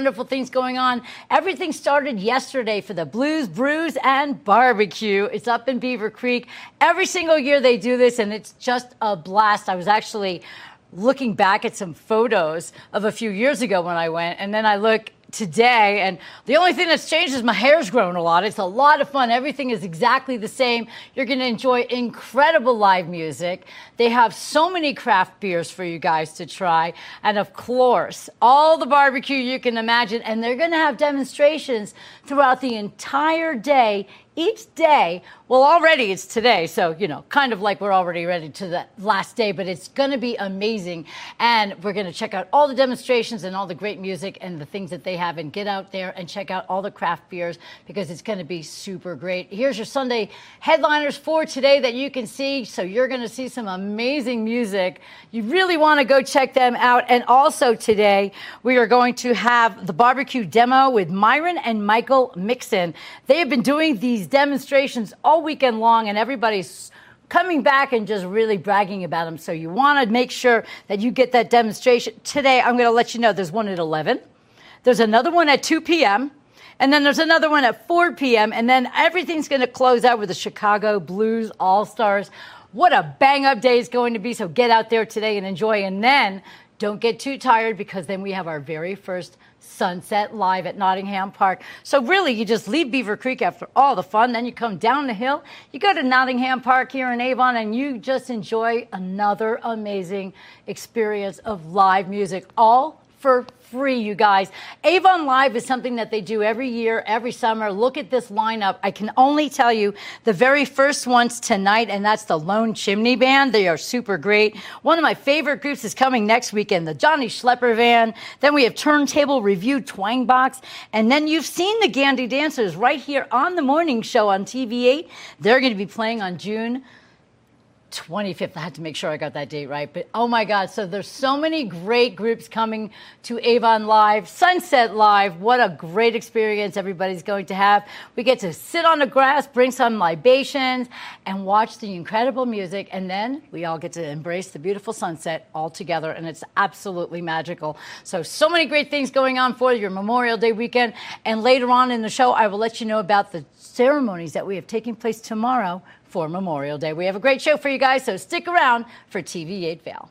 wonderful things going on. Everything started yesterday for the Blues, Brews, and Barbecue. It's up in Beaver Creek. Every single year they do this, and it's just a blast. I was actually looking back at some photos of a few years ago when I went, and then I look today and the only thing that's changed is my hair's grown a lot. It's a lot of fun. Everything is exactly the same. You're going to enjoy incredible live music. They have so many craft beers for you guys to try and of course all the barbecue you can imagine and they're going to have demonstrations throughout the entire day each day, well, already it's today, so, you know, kind of like we're already ready to the last day, but it's going to be amazing. And we're going to check out all the demonstrations and all the great music and the things that they have, and get out there and check out all the craft beers because it's going to be super great. Here's your Sunday headliners for today that you can see. So you're going to see some amazing music. You really want to go check them out. And also today, we are going to have the barbecue demo with Myron and Michael Mixon. They have been doing these demonstrations all weekend long, and everybody's coming back and just really bragging about them. So you want to make sure that you get that demonstration. Today, I'm going to let you know there's one at 11, there's another one at 2 p.m., and then there's another one at 4 p.m., and then everything's going to close out with the Chicago Blues All Stars. What a bang up day it's going to be. So get out there today and enjoy. And then don't get too tired because then we have our very first sunset live at Nottingham Park. So really, you just leave Beaver Creek after all the fun, then you come down the hill, you go to Nottingham Park here in Avon, and you just enjoy another amazing experience of live music, all for free, you guys. Avon Live is something that they do every year, every summer. Look at this lineup. I can only tell you the very first one's tonight, and that's the Lone Chimney Band. They are super great. One of my favorite groups is coming next weekend, the Johnny Schlepper Band. Then we have Turntable Revue Twang Box. And then you've seen the Gandhi Dancers right here on the morning show on TV8. They're going to be playing on June 25th. I had to make sure I got that date right. But oh my God, so there's so many great groups coming to Avon Live, Sunset Live. What a great experience everybody's going to have. We get to sit on the grass, bring some libations, and watch the incredible music. And then we all get to embrace the beautiful sunset all together. And it's absolutely magical. So, so many great things going on for your Memorial Day weekend. And later on in the show, I will let you know about the ceremonies that we have taking place tomorrow for Memorial Day. We have a great show for you guys, so stick around for TV8 Vail.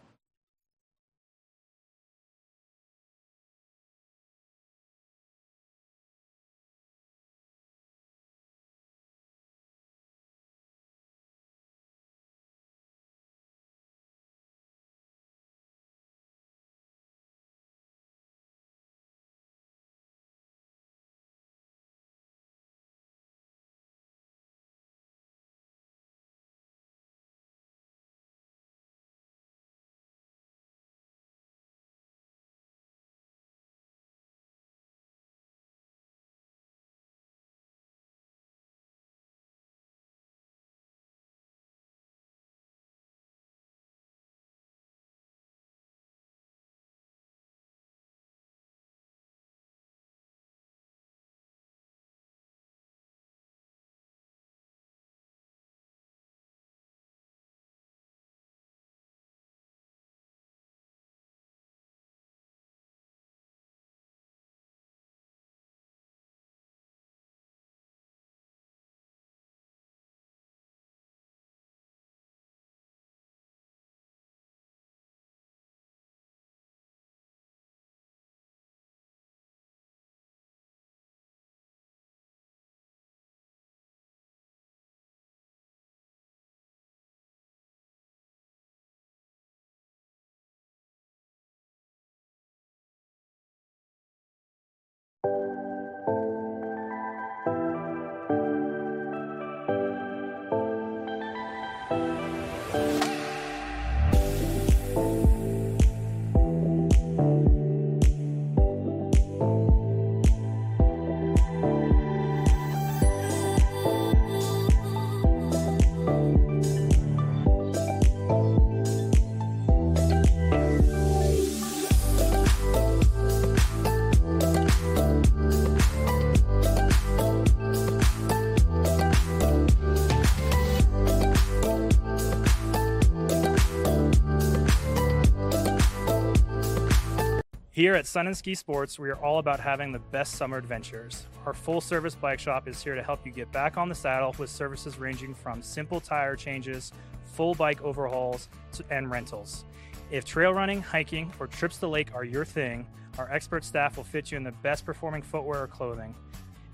Here at Sun and Ski Sports, we are all about having the best summer adventures. Our full service bike shop is here to help you get back on the saddle with services ranging from simple tire changes, full bike overhauls, and rentals. If trail running, hiking, or trips to the lake are your thing, our expert staff will fit you in the best performing footwear or clothing.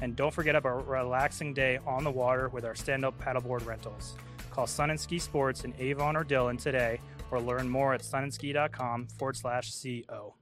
And don't forget about a relaxing day on the water with our stand up paddleboard rentals. Call Sun and Ski Sports in Avon or Dillon today or learn more at sunandski.com forward slash CO.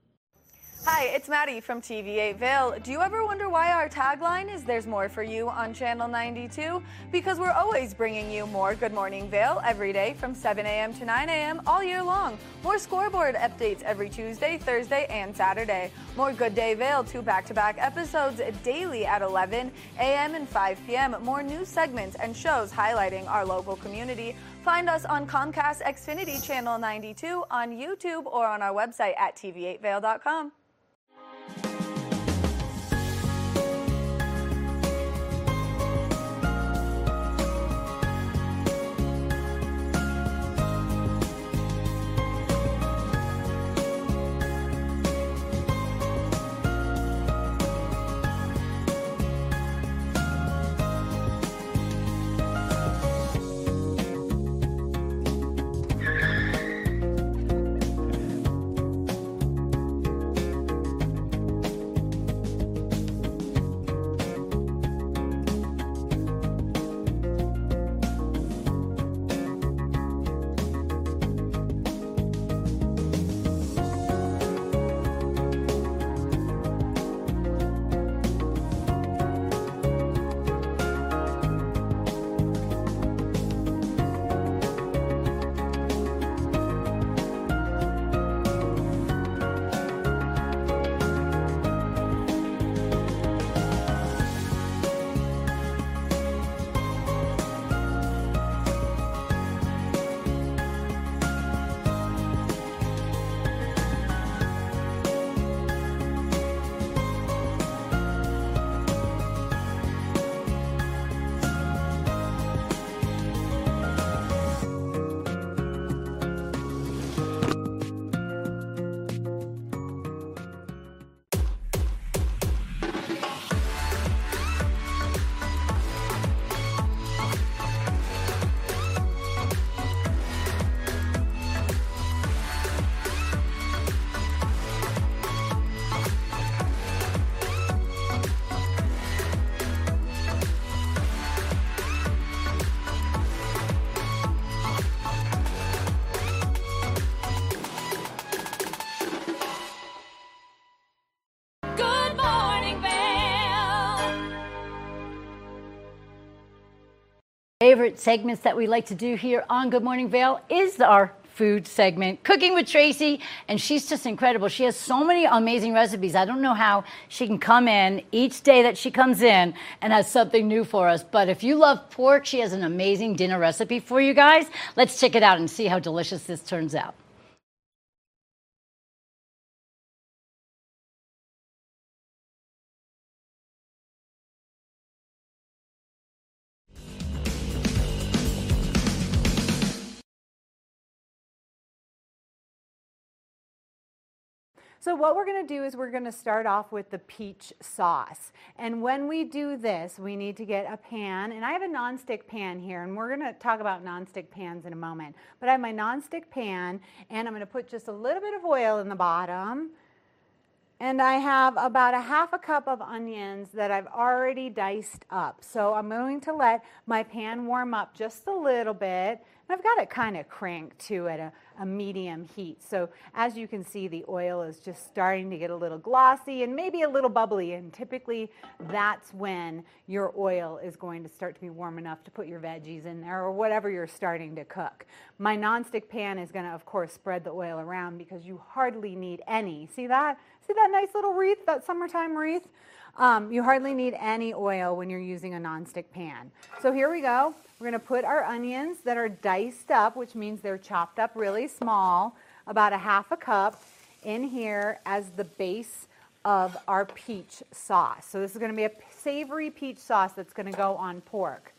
Hi, it's Maddie from TV8 Vail. Do you ever wonder why our tagline is There's More for You on Channel 92? Because we're always bringing you more Good Morning Vail every day from 7 a.m. to 9 a.m. all year long. More scoreboard updates every Tuesday, Thursday, and Saturday. More Good Day Vail, two back to back episodes daily at 11 a.m. and 5 p.m. More news segments and shows highlighting our local community. Find us on Comcast Xfinity Channel 92, on YouTube, or on our website at tv8vail.com. Good favorite segments that we like to do here on Good Morning Vail is our food segment, Cooking with Tracy. And she's just incredible. She has so many amazing recipes. I don't know how she can come in each day that she comes in and has something new for us. But if you love pork, she has an amazing dinner recipe for you guys. Let's check it out and see how delicious this turns out. So what we're going to do is we're going to start off with the peach sauce. And when we do this, we need to get a pan. And I have a nonstick pan here, and we're going to talk about nonstick pans in a moment. But I have my nonstick pan, and I'm going to put just a little bit of oil in the bottom. And I have about a half a cup of onions that I've already diced up. So I'm going to let my pan warm up just a little bit. I've got it kind of cranked to at a, uh, a medium heat. So as you can see, the oil is just starting to get a little glossy and maybe a little bubbly. And typically that's when your oil is going to start to be warm enough to put your veggies in there or whatever you're starting to cook. My nonstick pan is going to, of course, spread the oil around because you hardly need any. See that? See that nice little wreath, that summertime wreath? Um, you hardly need any oil when you're using a nonstick pan. So here we go. We're going to put our onions that are diced up, which means they're chopped up really small, about a half a cup in here as the base of our peach sauce. So this is going to be a savory peach sauce that's going to go on pork.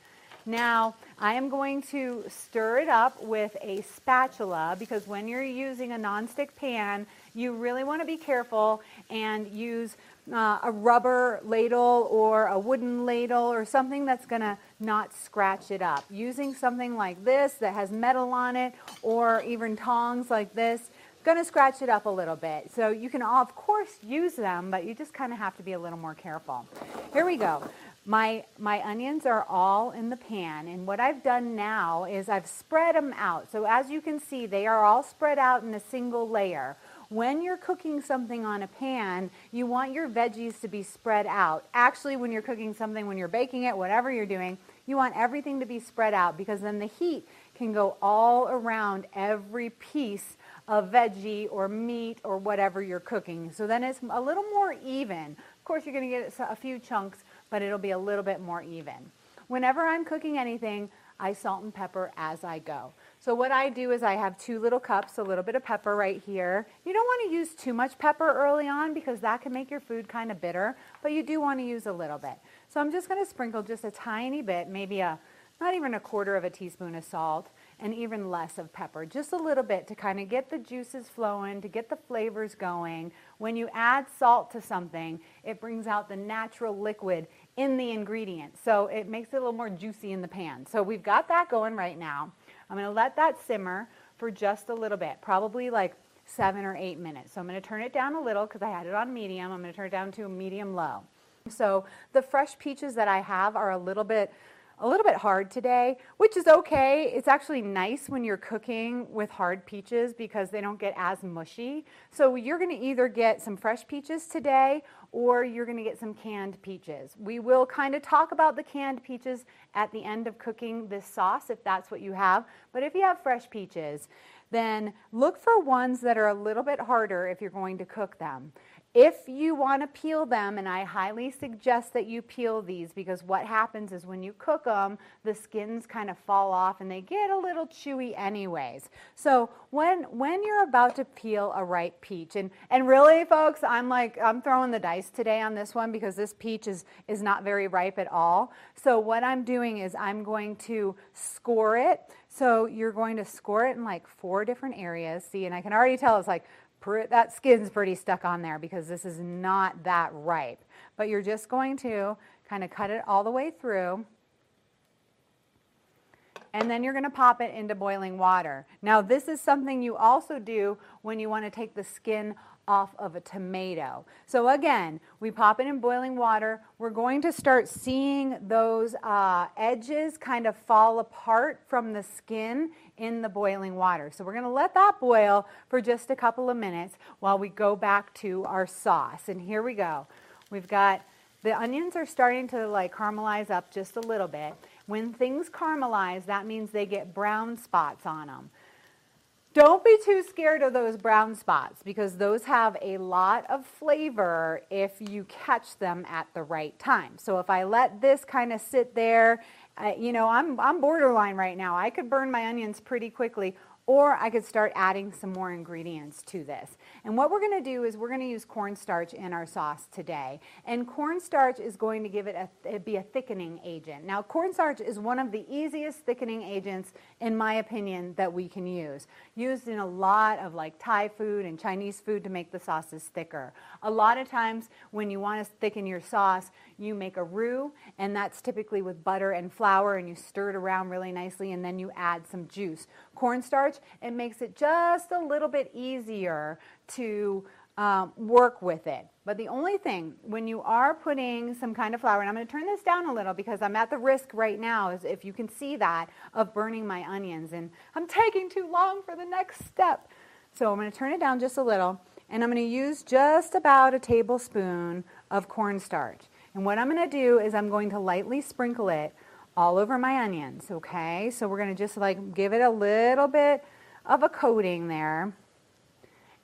Now, I am going to stir it up with a spatula because when you're using a nonstick pan, you really want to be careful and use uh, a rubber ladle or a wooden ladle or something that's going to not scratch it up. Using something like this that has metal on it or even tongs like this, going to scratch it up a little bit. So you can, of course, use them, but you just kind of have to be a little more careful. Here we go. My, my onions are all in the pan, and what I've done now is I've spread them out. So as you can see, they are all spread out in a single layer. When you're cooking something on a pan, you want your veggies to be spread out. Actually, when you're cooking something, when you're baking it, whatever you're doing, you want everything to be spread out because then the heat can go all around every piece of veggie or meat or whatever you're cooking. So then it's a little more even. Of course, you're going to get a few chunks, but it'll be a little bit more even. Whenever I'm cooking anything, I salt and pepper as I go. So what I do is I have two little cups, a little bit of pepper right here. You don't want to use too much pepper early on because that can make your food kind of bitter, but you do want to use a little bit. So I'm just going to sprinkle just a tiny bit, maybe a not even a quarter of a teaspoon of salt and even less of pepper, just a little bit to kind of get the juices flowing, to get the flavors going. When you add salt to something, it brings out the natural liquid in the ingredient. So it makes it a little more juicy in the pan. So we've got that going right now. I'm going to let that simmer for just a little bit, probably like seven or eight minutes. So I'm going to turn it down a little because I had it on medium. I'm going to turn it down to medium low. So the fresh peaches that I have are a little bit a little bit hard today, which is okay. It's actually nice when you're cooking with hard peaches because they don't get as mushy. So you're going to either get some fresh peaches today or you're going to get some canned peaches. We will kind of talk about the canned peaches at the end of cooking this sauce if that's what you have. But if you have fresh peaches, then look for ones that are a little bit harder if you're going to cook them. If you want to peel them, and I highly suggest that you peel these because what happens is when you cook them, the skins kind of fall off and they get a little chewy anyways. So when when you're about to peel a ripe peach, and, and really folks, I'm like, I'm throwing the dice today on this one because this peach is, is not very ripe at all. So what I'm doing is I'm going to score it. So you're going to score it in like four different areas. See, and I can already tell it's like that skin's pretty stuck on there because this is not that ripe. But you're just going to kind of cut it all the way through. And then you're going to pop it into boiling water. Now, this is something you also do when you want to take the skin off of a tomato. So again, we pop it in boiling water. We're going to start seeing those uh, edges kind of fall apart from the skin in the boiling water. So we're going to let that boil for just a couple of minutes while we go back to our sauce. And here we go. We've got the onions are starting to like caramelize up just a little bit. When things caramelize, that means they get brown spots on them. Don't be too scared of those brown spots because those have a lot of flavor if you catch them at the right time. So if I let this kind of sit there, uh, you know, I'm, I'm borderline right now. I could burn my onions pretty quickly or I could start adding some more ingredients to this. And what we're going to do is we're going to use cornstarch in our sauce today. And cornstarch is going to give it a, be a thickening agent. Now, cornstarch is one of the easiest thickening agents, in my opinion, that we can use. Used in a lot of like Thai food and Chinese food to make the sauces thicker. A lot of times when you want to thicken your sauce, you make a roux, and that's typically with butter and flour, and you stir it around really nicely, and then you add some juice. Cornstarch, it makes it just a little bit easier to um, work with it. But the only thing, when you are putting some kind of flour, and I'm going to turn this down a little because I'm at the risk right now, is if you can see that, of burning my onions. And I'm taking too long for the next step. So I'm going to turn it down just a little, and I'm going to use just about a tablespoon of cornstarch. And what I'm going to do is I'm going to lightly sprinkle it all over my onions, okay? So we're going to just like give it a little bit of a coating there.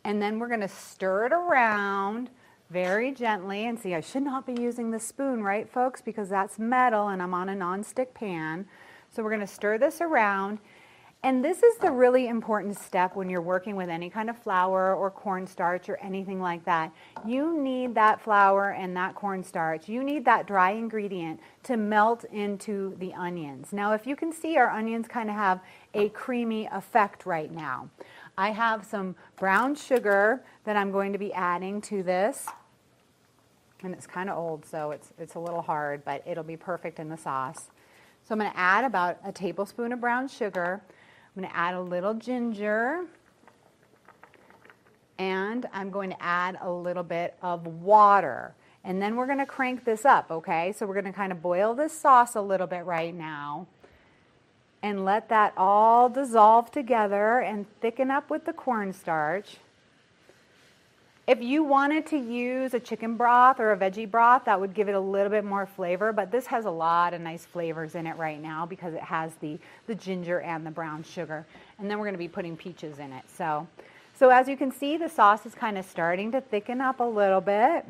And then we're going to stir it around very gently. And see, I should not be using the spoon, right, folks? Because that's metal and I'm on a nonstick pan. So we're going to stir this around. And this is the really important step when you're working with any kind of flour or cornstarch or anything like that. You need that flour and that cornstarch. You need that dry ingredient to melt into the onions. Now, if you can see, our onions kind of have a creamy effect right now. I have some brown sugar that I'm going to be adding to this. And it's kind of old, so it's, it's a little hard, but it'll be perfect in the sauce. So I'm going to add about a tablespoon of brown sugar. I'm going to add a little ginger. And I'm going to add a little bit of water. And then we're going to crank this up, okay? So we're going to kind of boil this sauce a little bit right now. And let that all dissolve together and thicken up with the cornstarch. If you wanted to use a chicken broth or a veggie broth, that would give it a little bit more flavor, but this has a lot of nice flavors in it right now because it has the, the ginger and the brown sugar. And then we're gonna be putting peaches in it. So, so as you can see, the sauce is kind of starting to thicken up a little bit.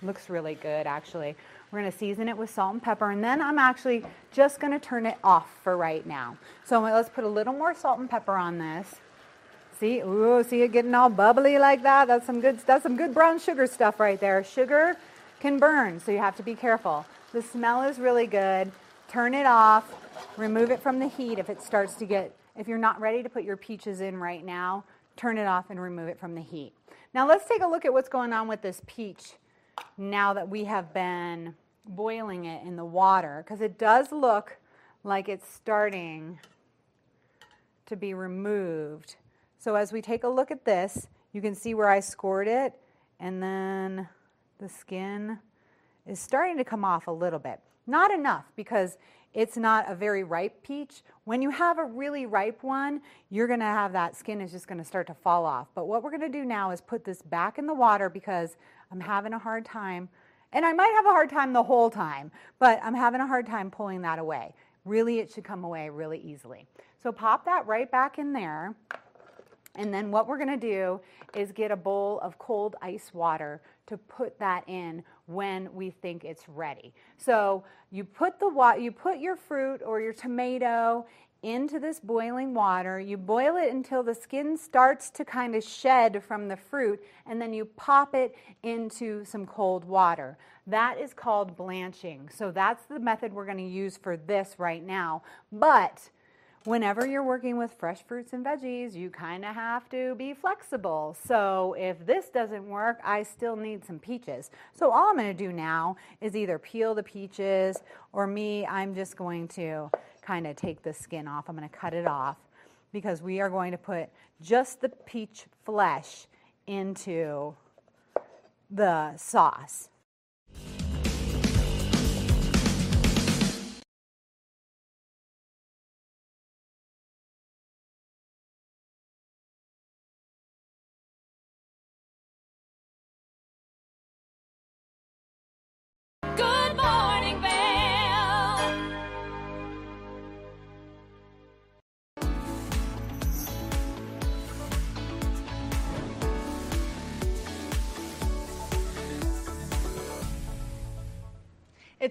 Looks really good, actually. We're gonna season it with salt and pepper, and then I'm actually just gonna turn it off for right now. So let's put a little more salt and pepper on this. See, ooh, see it getting all bubbly like that? That's some good, that's some good brown sugar stuff right there. Sugar can burn, so you have to be careful. The smell is really good. Turn it off, remove it from the heat if it starts to get, if you're not ready to put your peaches in right now, turn it off and remove it from the heat. Now let's take a look at what's going on with this peach now that we have been boiling it in the water, because it does look like it's starting to be removed. So as we take a look at this, you can see where I scored it and then the skin is starting to come off a little bit. Not enough because it's not a very ripe peach. When you have a really ripe one, you're gonna have that skin is just gonna start to fall off. But what we're gonna do now is put this back in the water because I'm having a hard time, and I might have a hard time the whole time, but I'm having a hard time pulling that away. Really, it should come away really easily. So pop that right back in there. And then what we're going to do is get a bowl of cold ice water to put that in when we think it's ready. So you put the wa- you put your fruit or your tomato into this boiling water. You boil it until the skin starts to kind of shed from the fruit, and then you pop it into some cold water. That is called blanching. So that's the method we're going to use for this right now. But whenever you're working with fresh fruits and veggies, you kind of have to be flexible. So if this doesn't work, I still need some peaches. So all I'm going to do now is either peel the peaches or me, I'm just going to kind of take the skin off. I'm going to cut it off because we are going to put just the peach flesh into the sauce.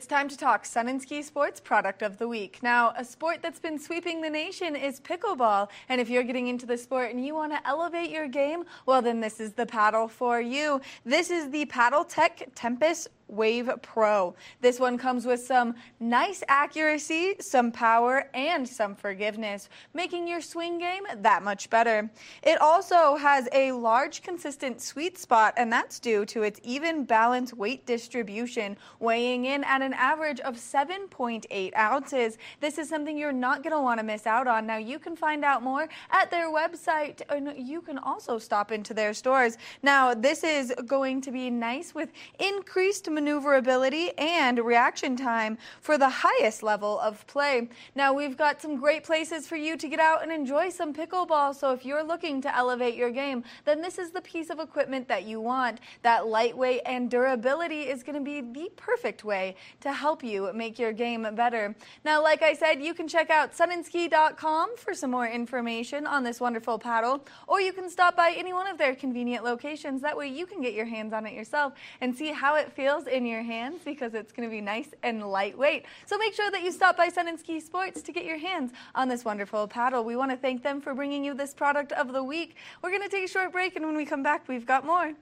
Time to talk Sun and Ski Sports Product of the Week. Now, a sport that's been sweeping the nation is pickleball. And if you're getting into the sport and you want to elevate your game, well, then this is the paddle for you. This is the Paddletek Tempest Wave Pro. This one comes with some nice accuracy, some power, and some forgiveness, making your swing game that much better. It also has a large, consistent sweet spot, and that's due to its even balance weight distribution, weighing in at an average of 7.8 ounces. This is something you're not going to want to miss out on. Now, you can find out more at their website, and you can also stop into their stores. Now, this is going to be nice with increased maneuverability and reaction time for the highest level of play. Now, we've got some great places for you to get out and enjoy some pickleball. So, if you're looking to elevate your game, then this is the piece of equipment that you want. That lightweight and durability is going to be the perfect way to help you make your game better. Now, like I said, you can check out sunandski.com for some more information on this wonderful paddle, or you can stop by any one of their convenient locations. That way, you can get your hands on it yourself and see how it feels in your hands because it's going to be nice and lightweight. So make sure that you stop by Sun and Ski Sports to get your hands on this wonderful paddle. We want to thank them for bringing you this product of the week. We're going to take a short break, and when we come back, we've got more.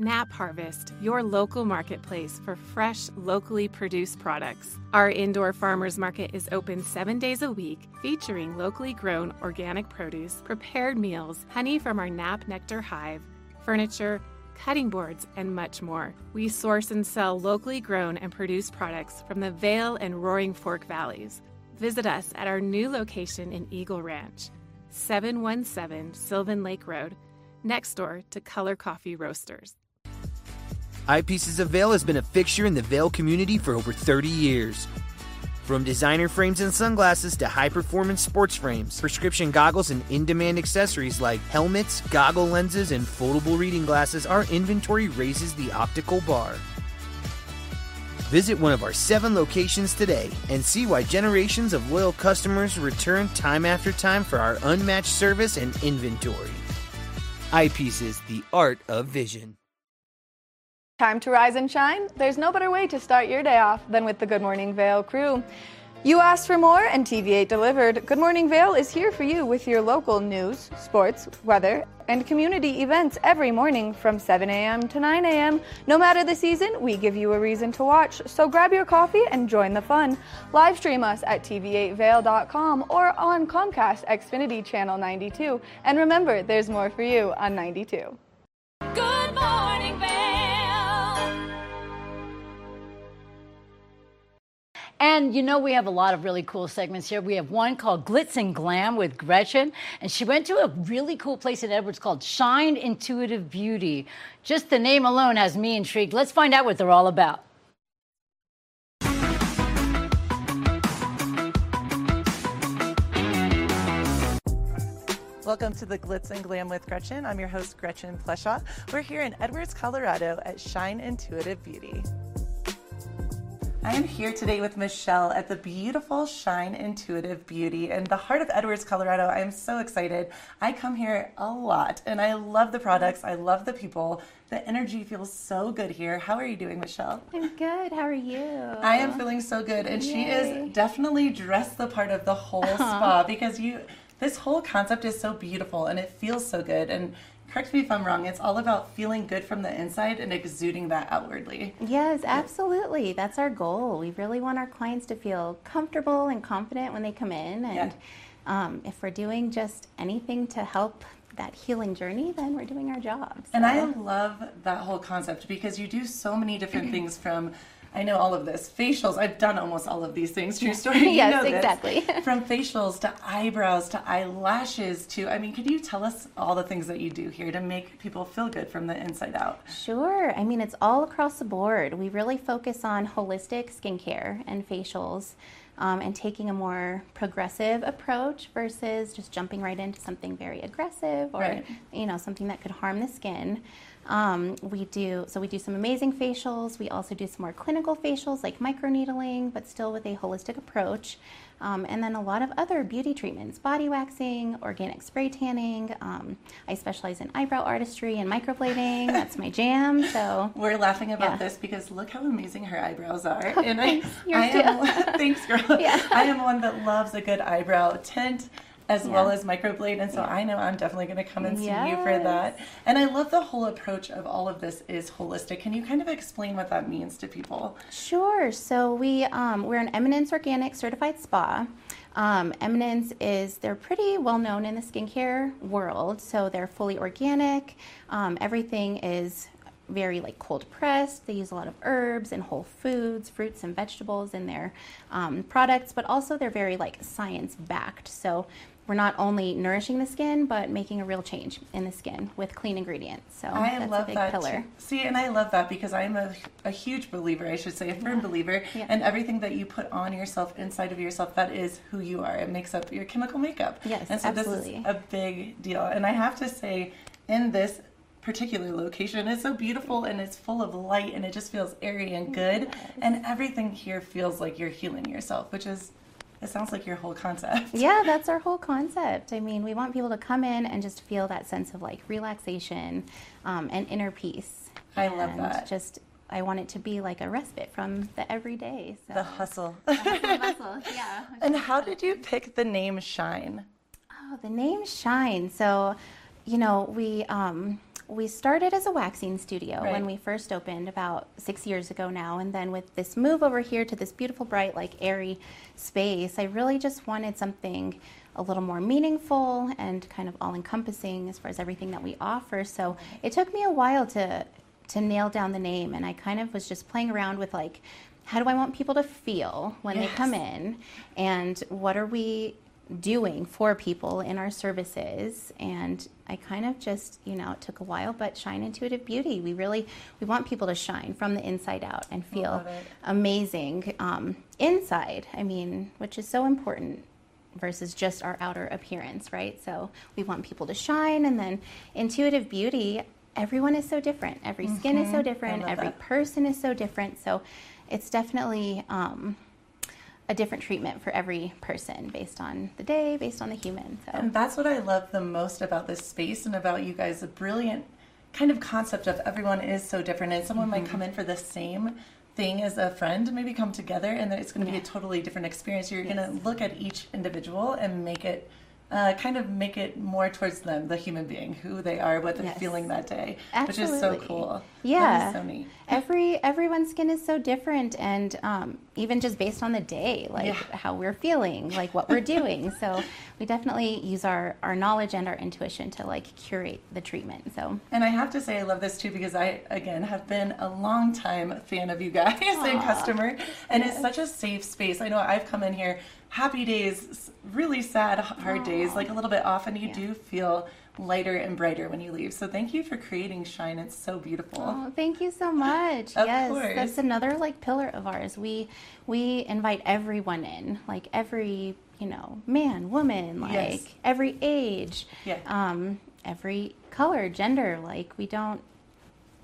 Nap Harvest, your local marketplace for fresh, locally produced products. Our indoor farmers market is open seven days a week, featuring locally grown organic produce, prepared meals, honey from our Nap Nectar hive, furniture, cutting boards, and much more. We source and sell locally grown and produced products from the Vail and Roaring Fork Valleys. Visit us at our new location in Eagle Ranch, 717 Sylvan Lake Road, next door to Color Coffee Roasters. Eyepieces of Vail has been a fixture in the Vail community for over 30 years. From designer frames and sunglasses to high performance sports frames, prescription goggles, and in demand accessories like helmets, goggle lenses, and foldable reading glasses, our inventory raises the optical bar. Visit one of our seven locations today and see why generations of loyal customers return time after time for our unmatched service and inventory. Eyepieces, the art of vision. Time to rise and shine? There's no better way to start your day off than with the Good Morning Vail crew. You asked for more, and TV8 delivered. Good Morning Vale is here for you with your local news, sports, weather, and community events every morning from 7 a.m. to 9 a.m. No matter the season, we give you a reason to watch. So grab your coffee and join the fun. Live stream us at tv8vail.com or on Comcast Xfinity Channel 92. And remember, there's more for you on 92. And you know, we have a lot of really cool segments here. We have one called Glitz and Glam with Gretchen, and she went to a really cool place in Edwards called Shine Intuitive Beauty. Just the name alone has me intrigued. Let's find out what they're all about. Welcome to the Glitz and Glam with Gretchen. I'm your host, Gretchen Pleshaw. We're here in Edwards, Colorado at Shine Intuitive Beauty. I am here today with Michelle at the beautiful Shine Intuitive Beauty in the heart of Edwards, Colorado. I am so excited. I come here a lot and I love the products. I love the people. The energy feels so good here. How are you doing, Michelle? I'm good. How are you? I am feeling so good, and she is definitely dressed the part of the whole uh-huh. spa because you. This whole concept is so beautiful and it feels so good. And correct me if I'm wrong. It's all about feeling good from the inside and exuding that outwardly. Yes, absolutely. That's our goal. We really want our clients to feel comfortable and confident when they come in. And Yeah. um, if we're doing just anything to help that healing journey, then we're doing our job. And I love that whole concept because you do so many different things from. I know all of this. Facials, I've done almost all of these things. True story. You Yes, exactly. From facials to eyebrows to eyelashes to, I mean, could you tell us all the things that you do here to make people feel good from the inside out? Sure. I mean, it's all across the board. We really focus on holistic skincare and facials um, and taking a more progressive approach versus just jumping right into something very aggressive or, Right. you know, something that could harm the skin. Um, we do so we do some amazing facials. We also do some more clinical facials like microneedling, but still with a holistic approach. Um, and then a lot of other beauty treatments, body waxing, organic spray tanning. Um, I specialize in eyebrow artistry and microblading. That's my jam. So We're laughing about Yeah. this because look how amazing her eyebrows are. And Thanks. I, Yours I am thanks, girl. Yeah. I am one that loves a good eyebrow tint as well as microblade, and so I know I'm definitely going to come and see you for that. And I love the whole approach of all of this is holistic. Can you kind of explain what that means to people? Sure. So we um, we're an Eminence Organic certified spa. Um, Eminence is they're pretty well known in the skincare world. So they're fully organic. Um, everything is very like cold pressed. They use a lot of herbs and whole foods, fruits and vegetables in their um, products, but also they're very like science backed. So we're not only nourishing the skin, but making a real change in the skin with clean ingredients. So I that's love a big that pillar. See, and I love that because I'm a, a huge believer, I should say, a firm believer, Yeah. and everything that you put on yourself, inside of yourself, that is who you are. It makes up your chemical makeup. Yes, and so this is a big deal. And I have to say, in this particular location, it's so beautiful and it's full of light and it just feels airy and good. And everything here feels like you're healing yourself, which is, it sounds like your whole concept. Yeah, that's our whole concept. I mean, we want people to come in and just feel that sense of like relaxation um, and inner peace. I love that. Just I want it to be like a respite from the everyday. So. The hustle. The hustle, yeah. and how did you pick the name Shine? Oh, the name Shine. So, you know, we um, we started as a waxing studio Right. when we first opened about six years ago now, and then with this move over here to this beautiful, bright, like airy space, I really just wanted something a little more meaningful and kind of all-encompassing as far as everything that we offer. So it took me a while to to nail down the name, and I kind of was just playing around with like. How do I want people to feel when they come in? And what are we doing for people in our services. And i kind of just you know it took a while but shine intuitive beauty we really we want people to shine from the inside out and feel amazing um, inside. I mean which is so important versus just our outer appearance right? So we want people to shine. And then intuitive beauty everyone is so different. Every skin is so different. every that. person is so different. So it's definitely um, a different treatment for every person based on the day, based on the human. So And that's what I love the most about this space and about you guys. The brilliant kind of concept of everyone is so different, and someone might mm-hmm. come in for the same thing as a friend, maybe come together, and then it's going to be a totally different experience. You're going to look at each individual and make it. Uh, kind of make it more towards them, the human being, who they are, what they're Yes. feeling that day, which is so cool. Yeah. so neat. every everyone's skin is so different, and um, even just based on the day, like Yeah. how we're feeling, like what we're doing. so we definitely use our our knowledge and our intuition to like curate the treatment. So And I have to say, I love this too because I, again, have been a long time fan of you guys and customer. And it's such a safe space. I know I've come in here, happy days, really sad, hard days, like a little bit off, and you Yeah. do feel lighter and brighter when you leave. So thank you for creating Shine. It's so beautiful. Oh, thank you so much. Yes, course. that's another like pillar of ours. We we invite everyone in, like every you know man, woman, like Yes. every age, Yeah. um, every color, gender. Like we don't.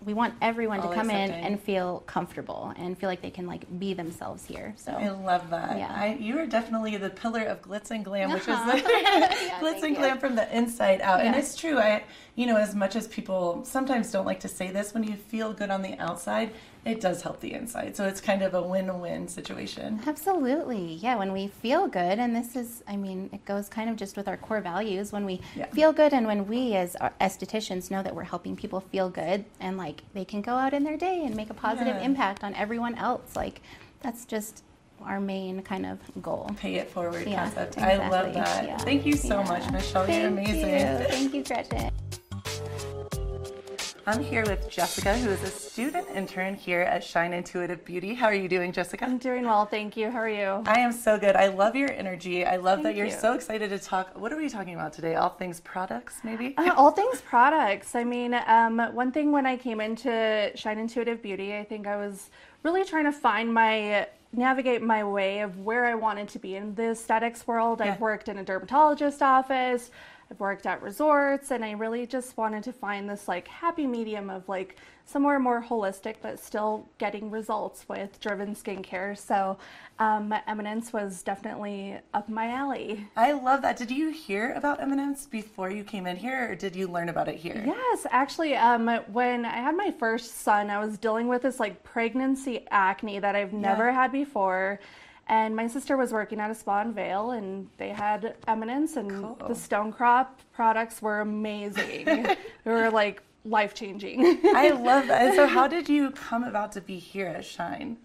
We want everyone All to come in and feel comfortable and feel like they can like be themselves here. So I love that. Yeah. I, you are definitely the pillar of glitz and glam, which is Uh-huh. the Yeah, glitz and you. glam from the inside out. And it's true. I, you know, as much as people sometimes don't like to say this, when you feel good on the outside, it does help the inside. So it's kind of a win-win situation. Absolutely. Yeah, when we feel good, and this is, I mean, it goes kind of just with our core values. When we Yeah. feel good, and when we as uh, estheticians know that we're helping people feel good and like they can go out in their day and make a positive Yeah. impact on everyone else, like that's just our main kind of goal. Pay it forward Yeah, concept. I love that. Yeah. Thank you so Yeah. much, Michelle. Thank You're amazing. You. Thank you, Gretchen. I'm here with Jessica, who is a student intern here at Shine Intuitive Beauty. How are you doing, Jessica? I'm doing well, thank you. How are you? I am so good. I love your energy. I love that you're you. so excited to talk. What are we talking about today? All things products, maybe? Uh, all things products. I mean, um, one thing when I came into Shine Intuitive Beauty, I think I was really trying to find my navigate my way of where I wanted to be in the aesthetics world. Yeah. I've worked in a dermatologist office. I've worked at resorts and I really just wanted to find this like happy medium of like somewhere more holistic but still getting results with driven skincare. So um, Eminence was definitely up my alley. I love that. Did you hear about Eminence before you came in here, or did you learn about it here? Yes, actually, um, when I had my first son, I was dealing with this like pregnancy acne that I've never had before. And my sister was working at a spa in Vail, and they had Eminence, and Cool. the Stone Crop products were amazing. they were like life changing. I love that. So, how did you come about to be here at Shine?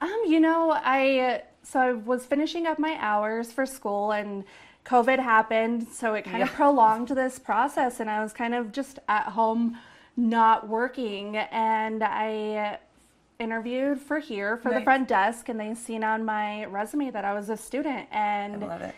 Um, you know, I so I was finishing up my hours for school and COVID happened, so it kind of prolonged this process and I was kind of just at home not working and I interviewed for here for the front desk and they seen on my resume that I was a student and I love it.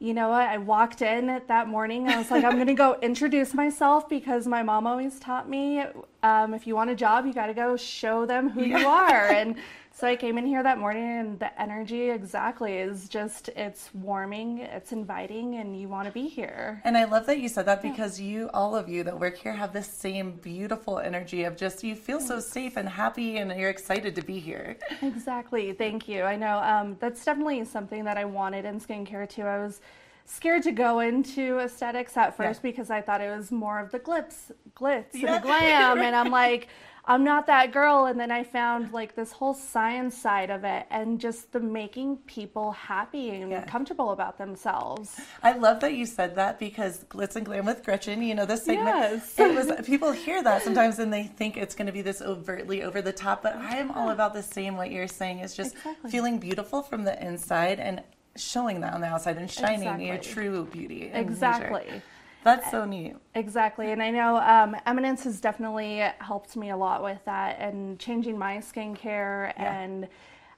you know what? I walked in that morning. I was like, I'm going to go introduce myself because my mom always taught me um, if you want a job, you got to go show them who you are. And so I came in here that morning, and the energy exactly is just it's warming, it's inviting, and you want to be here. And I love that you said that because you, all of you that work here, have this same beautiful energy of just you feel so safe and happy, and you're excited to be here. Exactly. Thank you. I know um, that's definitely something that I wanted in skincare too. I was scared to go into aesthetics at first Yeah. because I thought it was more of the glitz, glitz Yeah. and the glam, and I'm like, I'm not that girl. And then I found like this whole science side of it, and just the making people happy and Yeah. comfortable about themselves. I love that you said that because glitz and glam with Gretchen, you know, this segment, Yes. it was people hear that sometimes and they think it's going to be this overtly over the top, but I am all about the same. What you're saying is just Exactly. feeling beautiful from the inside and showing that on the outside and shining your true beauty. Exactly. leisure. That's so neat. Exactly. And I know um, Eminence has definitely helped me a lot with that and changing my skincare. Yeah. And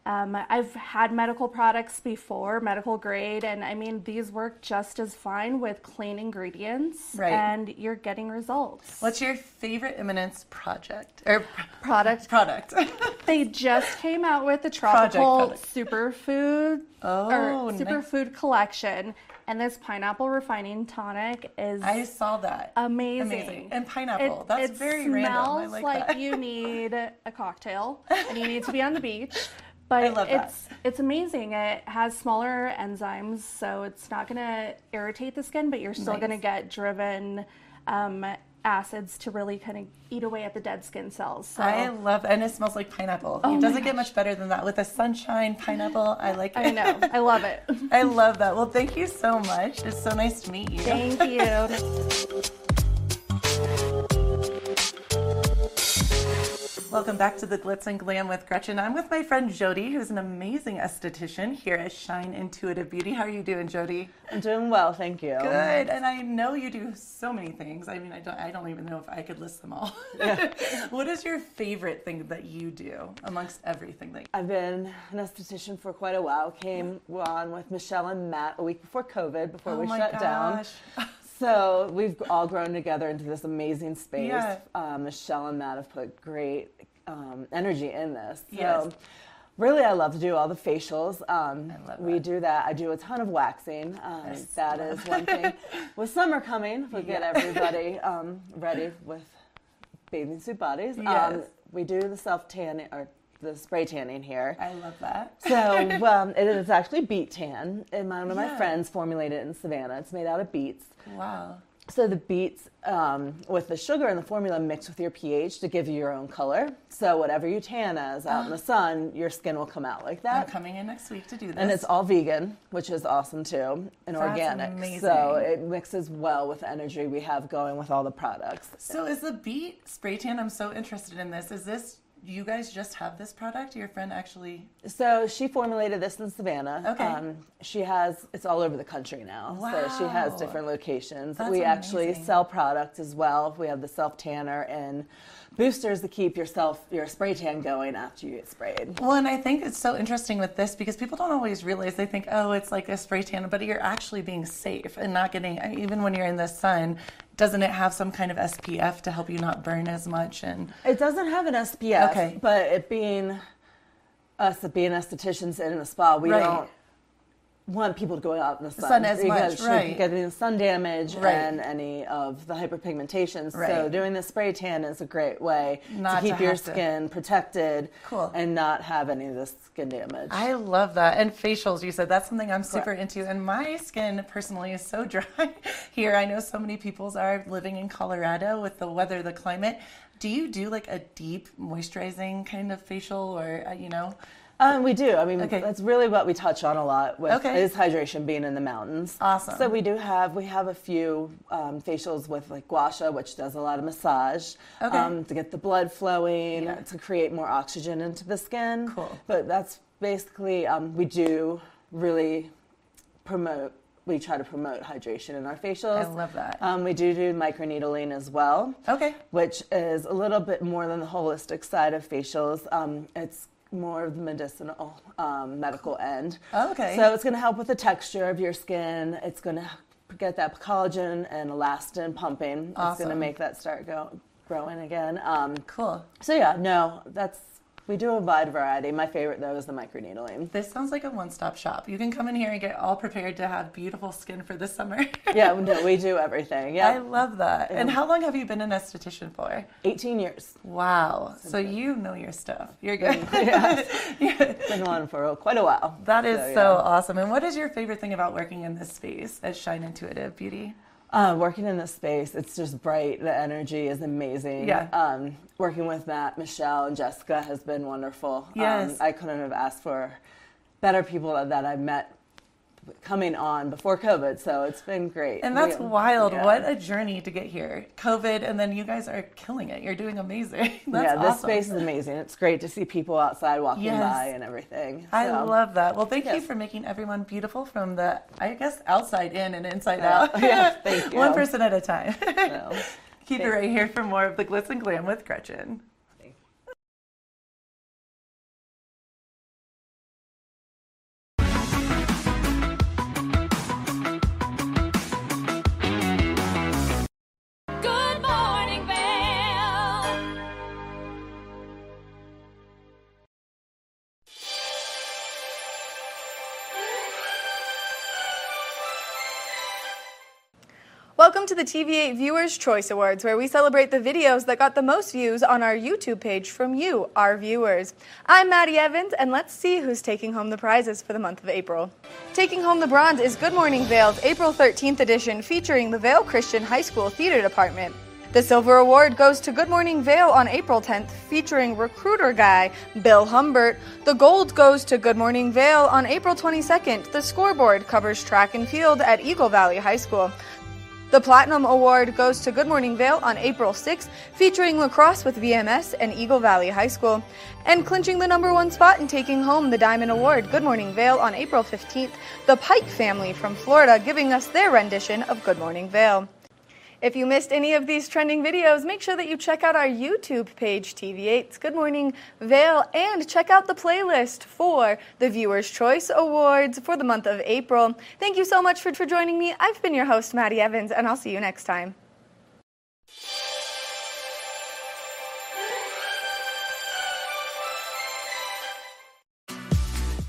um, I've had medical products before, medical grade. And I mean, these work just as fine with clean ingredients. Right. And you're getting results. What's your favorite Eminence project or product? product? They just came out with the tropical superfood Oh, or nice. superfood collection. And this pineapple refining tonic is I saw that. amazing. Amazing. And pineapple. It, That's it very random. I smells like like, that. you need a cocktail and you need to be on the beach. But I love that. it's it's amazing. It has smaller enzymes, so it's not going to irritate the skin, but you're still Nice. going to get driven um, acids to really kind of eat away at the dead skin cells. So I love and it smells like pineapple. Oh it doesn't get much better than that with a sunshine pineapple. I like it. I know. I love it. I love that. Well, thank you so much. It's so nice to meet you. Thank you. Welcome back to the Glitz and Glam with Gretchen. I'm with my friend Jody, who's an amazing esthetician here at Shine Intuitive Beauty. How are you doing, Jody? I'm doing well, thank you. Good. And I know you do so many things. I mean, I don't I don't even know if I could list them all. what is your favorite thing that you do amongst everything that you- I've been an esthetician for quite a while. Came on with Michelle and Matt a week before COVID, before Oh we shut down. So we've all grown together into this amazing space. Yeah. Um, Michelle and Matt have put great um, energy in this. So Yes. really, I love to do all the facials. Um, I love we that. do that. I do a ton of waxing. Um, Yes, that is one thing. With summer coming, we get everybody um, ready with bathing suit bodies. Um, Yes. we do the self tanning or the spray tanning here. I love that. So um, it is actually beet tan, and one of my friends formulated it in Savannah. It's made out of beets. Wow. So the beets um, with the sugar and the formula mix with your pH to give you your own color. So whatever you tan as out in the sun, your skin will come out like that. I'm coming in next week to do this. And it's all vegan, which is awesome too, and That's organic. amazing. So it mixes well with the energy we have going with all the products. So is the beet spray tan? I'm so interested in this. Is this you guys just have this product? Your friend actually So she formulated this in Savannah. Okay. Um, she has it's all over the country now. Wow. So she has different locations. That's we actually sell products as well. We have the self tanner and boosters to keep yourself your spray tan going after you get sprayed. Well, and I think it's so interesting with this because people don't always realize they think, oh, it's like a spray tan, but you're actually being safe and not getting, even when you're in the sun, doesn't it have some kind of SPF to help you not burn as much? And It doesn't have an SPF, Okay. but it being us being estheticians in a spa, we Right. don't want people to go out in the sun, Sun as because much, right. can get any sun damage Right. and any of the hyperpigmentation. So doing the spray tan is a great way Not to keep to your have to- skin protected Cool. and not have any of this skin damage. I love that. And facials, you said that's something I'm super into. And my skin personally is so dry here. I know so many people's are living in Colorado with the weather, the climate. Do you do like a deep moisturizing kind of facial or, uh, you know? Um, we do. I mean, Okay. that's really what we touch on a lot with Okay. is hydration being in the mountains. Awesome. So we do have we have a few um, facials with like gua sha, which does a lot of massage Okay. um, to get the blood flowing Yeah. to create more oxygen into the skin. Cool. But that's basically um, we do really promote. We try to promote hydration in our facials. I love that. Um, we do do microneedling as well Okay. which is a little bit more than the holistic side of facials. Um, it's more of the medicinal, um, medical end. Okay. So it's going to help with the texture of your skin. It's going to get that collagen and elastin pumping. Awesome. It's going to make that start go, growing again. Um, Cool. so yeah, no, that's We do a wide variety. My favorite though is the microneedling. This sounds like a one-stop shop. You can come in here and get all prepared to have beautiful skin for the summer. yeah, no, we do everything. Yeah. I love that. And how long have you been an esthetician for? 18 years. Wow. So you know your stuff. You're mm, good. yeah. Been on for quite a while. That is So, so, yeah. awesome. And what is your favorite thing about working in this space at Shine Intuitive Beauty? Uh, working in this space, it's just bright. The energy is amazing. Yeah. Um, working with Matt, Michelle, and Jessica has been wonderful. Yes. Um, I couldn't have asked for better people that, that I've met coming on before COVID, so it's been great. And that's We- wild. yeah. What a journey to get here. COVID, and then you guys are killing it. You're doing amazing. That's yeah, this awesome. space is amazing. It's great to see people outside walking Yes. by and everything. I love that. Well, thank you for making everyone beautiful from the, I guess, outside in and inside oh, Yeah. out. Yes, thank you. One person at a time. so, Keep it right here for more of the glitz and glam with Gretchen. Welcome to the TV8 Viewers Choice Awards, where we celebrate the videos that got the most views on our YouTube page from you, our viewers. I'm Maddie Evans, and let's see who's taking home the prizes for the month of April. Taking home the bronze is Good Morning Vail's April 13th edition featuring the Vail Christian High School Theater Department. The Silver Award goes to Good Morning Vail on April 10th, featuring recruiter guy Bill Humbert. The Gold goes to Good Morning Vail on April 22nd. The Scoreboard covers track and field at Eagle Valley High School. The Platinum Award goes to Good Morning Vail on April 6th, featuring lacrosse with VMS and Eagle Valley High School. And clinching the number one spot and taking home the Diamond Award, Good Morning Vail on April 15th, the Pike family from Florida giving us their rendition of Good Morning Vail. If you missed any of these trending videos, make sure that you check out our YouTube page, TV8's Good Morning Vail, and check out the playlist for the Viewers' Choice Awards for the month of April. Thank you so much for, for joining me. I've been your host, Maddie Evans, and I'll see you next time.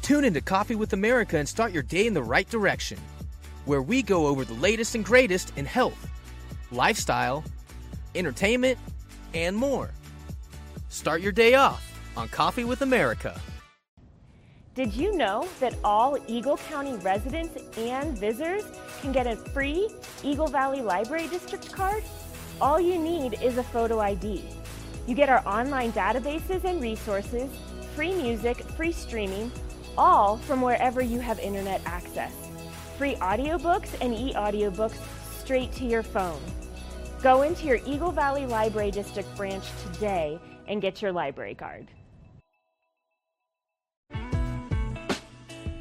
Tune into Coffee with America and start your day in the right direction, where we go over the latest and greatest in health, lifestyle, entertainment, and more. Start your day off on Coffee with America. Did you know that all Eagle County residents and visitors can get a free Eagle Valley Library District card? All you need is a photo ID. You get our online databases and resources, free music, free streaming, all from wherever you have internet access. Free audiobooks and e-audiobooks straight to your phone. Go into your Eagle Valley Library District branch today and get your library card.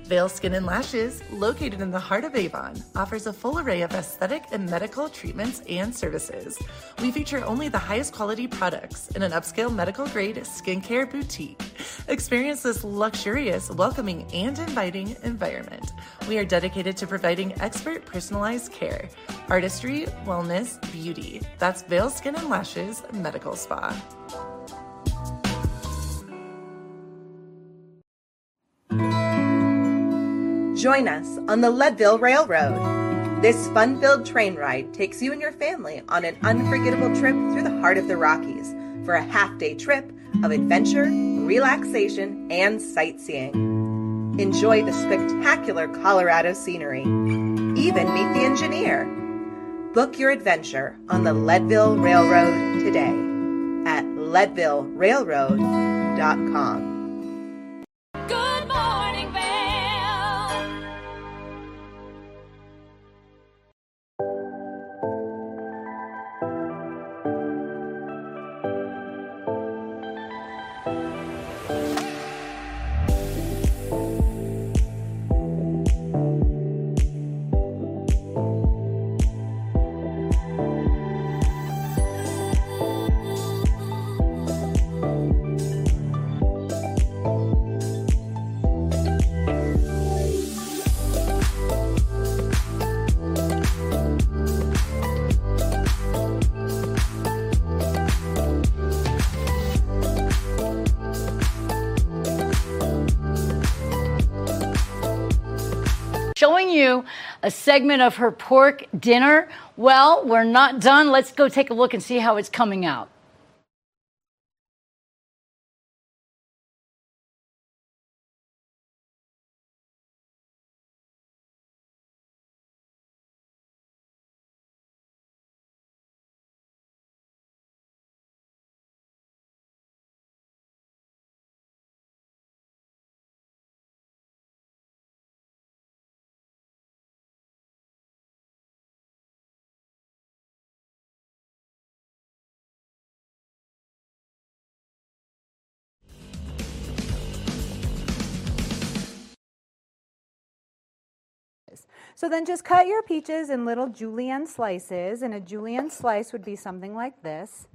Vail Skin and Lashes, located in the heart of Avon, offers a full array of aesthetic and medical treatments and services. We feature only the highest quality products in an upscale medical grade skincare boutique. Experience this luxurious, welcoming, and inviting environment. We are dedicated to providing expert personalized care, artistry, wellness, beauty. That's Vail Skin and Lashes Medical Spa. Join us on the Leadville Railroad. This fun filled train ride takes you and your family on an unforgettable trip through the heart of the Rockies for a half day trip of adventure, relaxation, and sightseeing. Enjoy the spectacular Colorado scenery. Even meet the engineer. Book your adventure on the Leadville Railroad today at leadvillerailroad.com. a segment of her pork dinner. Well, we're not done. Let's go take a look and see how it's coming out. So then just cut your peaches in little julienne slices, and a julienne slice would be something like this,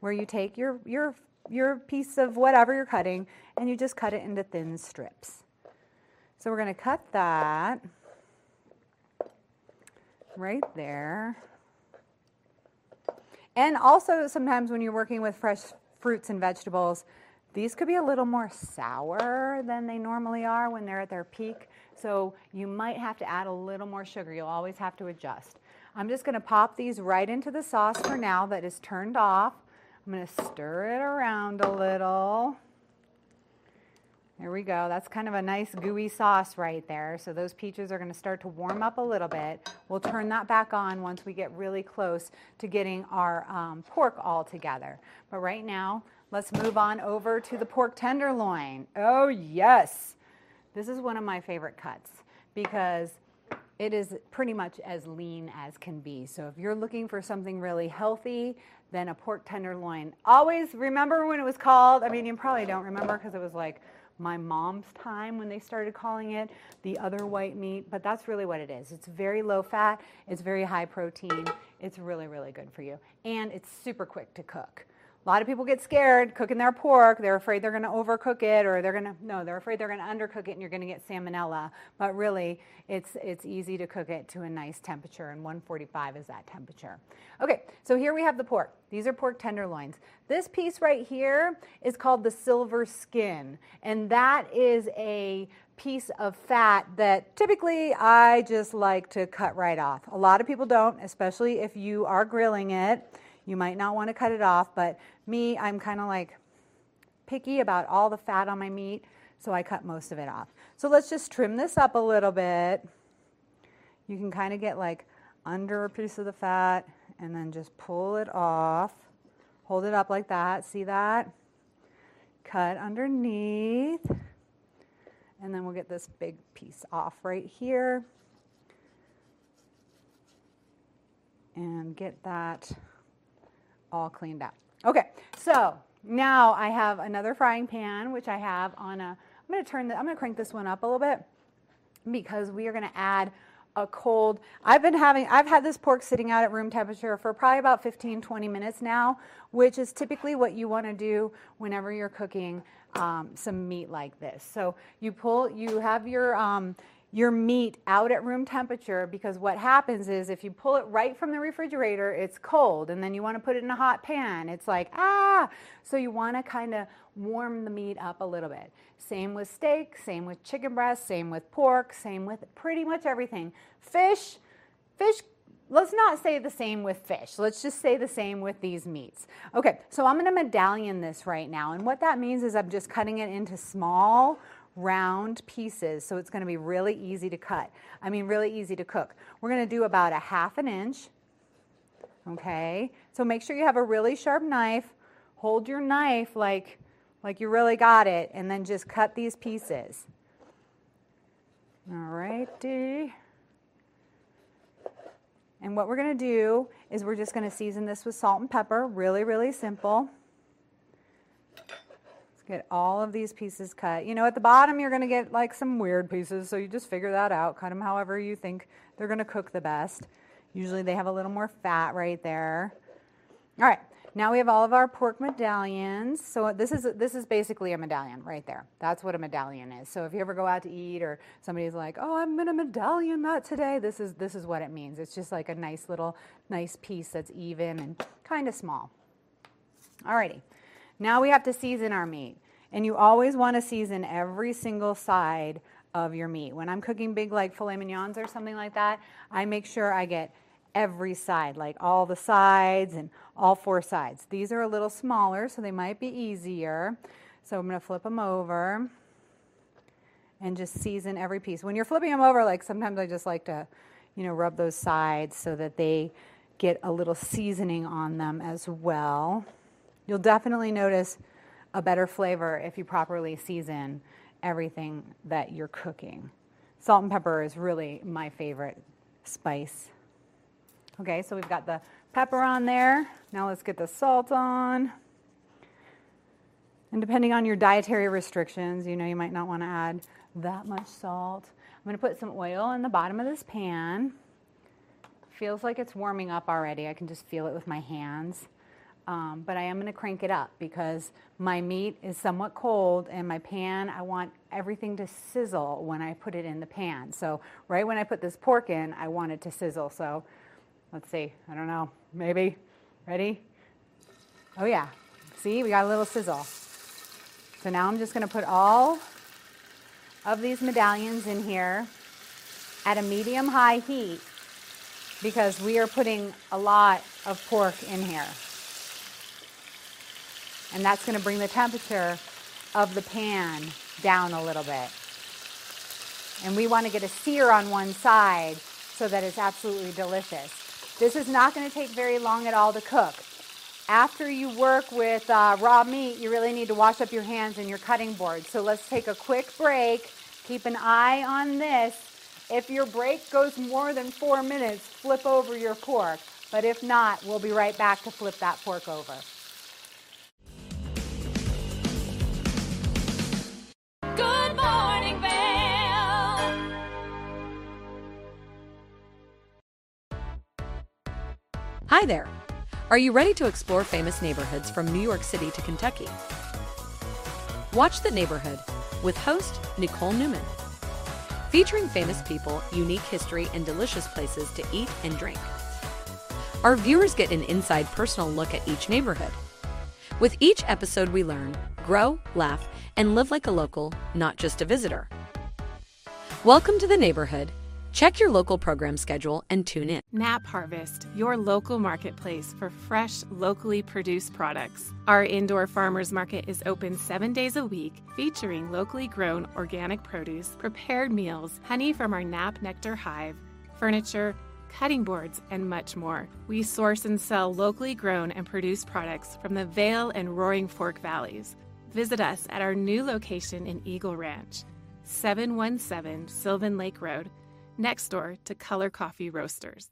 where you take your, your, your piece of whatever you're cutting and you just cut it into thin strips. So we're going to cut that right there. And also sometimes when you're working with fresh fruits and vegetables, these could be a little more sour than they normally are when they're at their peak. So you might have to add a little more sugar. You'll always have to adjust. I'm just going to pop these right into the sauce for now that is turned off. I'm going to stir it around a little. There we go. That's kind of a nice gooey sauce right there. So those peaches are going to start to warm up a little bit. We'll turn that back on once we get really close to getting our um, pork all together. But right now, let's move on over to the pork tenderloin. Oh, yes. This is one of my favorite cuts because it is pretty much as lean as can be. So if you're looking for something really healthy, then a pork tenderloin. Always remember when it was called, I mean, you probably don't remember because it was like my mom's time when they started calling it the other white meat, but that's really what it is. It's very low fat, it's very high protein, it's really, really good for you, and it's super quick to cook. A lot of people get scared cooking their pork. They're afraid they're going to overcook it or they're going to, no, they're afraid they're going to undercook it and you're going to get salmonella. But really, it's, it's easy to cook it to a nice temperature, and 145 is that temperature. Okay, so here we have the pork. These are pork tenderloins. This piece right here is called the silver skin, and that is a piece of fat that typically I just like to cut right off. A lot of people don't, especially if you are grilling it. You might not want to cut it off, but me, I'm kind of like picky about all the fat on my meat, so I cut most of it off. So let's just trim this up a little bit. You can kind of get like under a piece of the fat and then just pull it off. Hold it up like that. See that? Cut underneath. And then we'll get this big piece off right here. And get that all cleaned up. Okay, so now I have another frying pan, which I have on a, I'm gonna turn the, I'm gonna crank this one up a little bit because we are gonna add a cold, I've been having, I've had this pork sitting out at room temperature for probably about 15, 20 minutes now, which is typically what you wanna do whenever you're cooking um, some meat like this. So you pull, you have your, um, your meat out at room temperature because what happens is if you pull it right from the refrigerator, it's cold, and then you want to put it in a hot pan. It's like, ah! So you want to kind of warm the meat up a little bit. Same with steak, same with chicken breast, same with pork, same with pretty much everything. Fish, fish let's not say the same with fish. Let's just say the same with these meats. Okay, so I'm going to medallion this right now. And what that means is I'm just cutting it into small round pieces, so it's going to be really easy to cut. I mean, really easy to cook. We're going to do about a half an inch. Okay, so make sure you have a really sharp knife. Hold your knife like, like you really got it, and then just cut these pieces. All righty. And what we're going to do is we're just going to season this with salt and pepper. Really, really simple. Get all of these pieces cut. You know, at the bottom, you're going to get like some weird pieces, so you just figure that out. Cut them however you think they're going to cook the best. Usually they have a little more fat right there. All right, now we have all of our pork medallions. So this is this is basically a medallion right there. That's what a medallion is. So if you ever go out to eat or somebody's like, "Oh, I'm gonna medallion that today," this is this is what it means. It's just like a nice little nice piece that's even and kind of small. All righty. Now we have to season our meat. And you always want to season every single side of your meat. When I'm cooking big, like filet mignons or something like that, I make sure I get every side, like all the sides and all four sides. These are a little smaller, so they might be easier. So I'm going to flip them over and just season every piece. When you're flipping them over, like sometimes I just like to, you know, rub those sides so that they get a little seasoning on them as well. You'll definitely notice a better flavor if you properly season everything that you're cooking. Salt and pepper is really my favorite spice. Okay, so we've got the pepper on there. Now let's get the salt on. And depending on your dietary restrictions, you know, you might not want to add that much salt. I'm going to put some oil in the bottom of this pan. Feels like it's warming up already. I can just feel it with my hands. Um, but I am going to crank it up because my meat is somewhat cold and my pan, I want everything to sizzle when I put it in the pan. So, right when I put this pork in, I want it to sizzle. So, let's see, I don't know, maybe. Ready? Oh, yeah. See, we got a little sizzle. So, now I'm just going to put all of these medallions in here at a medium high heat because we are putting a lot of pork in here. And that's going to bring the temperature of the pan down a little bit. And we want to get a sear on one side so that it's absolutely delicious. This is not going to take very long at all to cook. After you work with uh, raw meat, you really need to wash up your hands and your cutting board. So let's take a quick break. Keep an eye on this. If your break goes more than four minutes, flip over your pork. But if not, we'll be right back to flip that pork over. Morning, Vail. Hi there. Are you ready to explore famous neighborhoods from New York City to Kentucky? Watch The Neighborhood with host Nicole Newman. Featuring famous people, unique history, and delicious places to eat and drink. Our viewers get an inside personal look at each neighborhood. With each episode, we learn, grow, laugh, and live like a local, not just a visitor. Welcome to The Neighborhood. Check your local program schedule and tune in. Nap Harvest, your local marketplace for fresh, locally produced products. Our indoor farmers market is open seven days a week, featuring locally grown organic produce, prepared meals, honey from our Nap Nectar hive, furniture, cutting boards, and much more. We source and sell locally grown and produced products from the Vail and Roaring Fork valleys. Visit us at our new location in Eagle Ranch, 717 Sylvan Lake Road, next door to Color Coffee Roasters.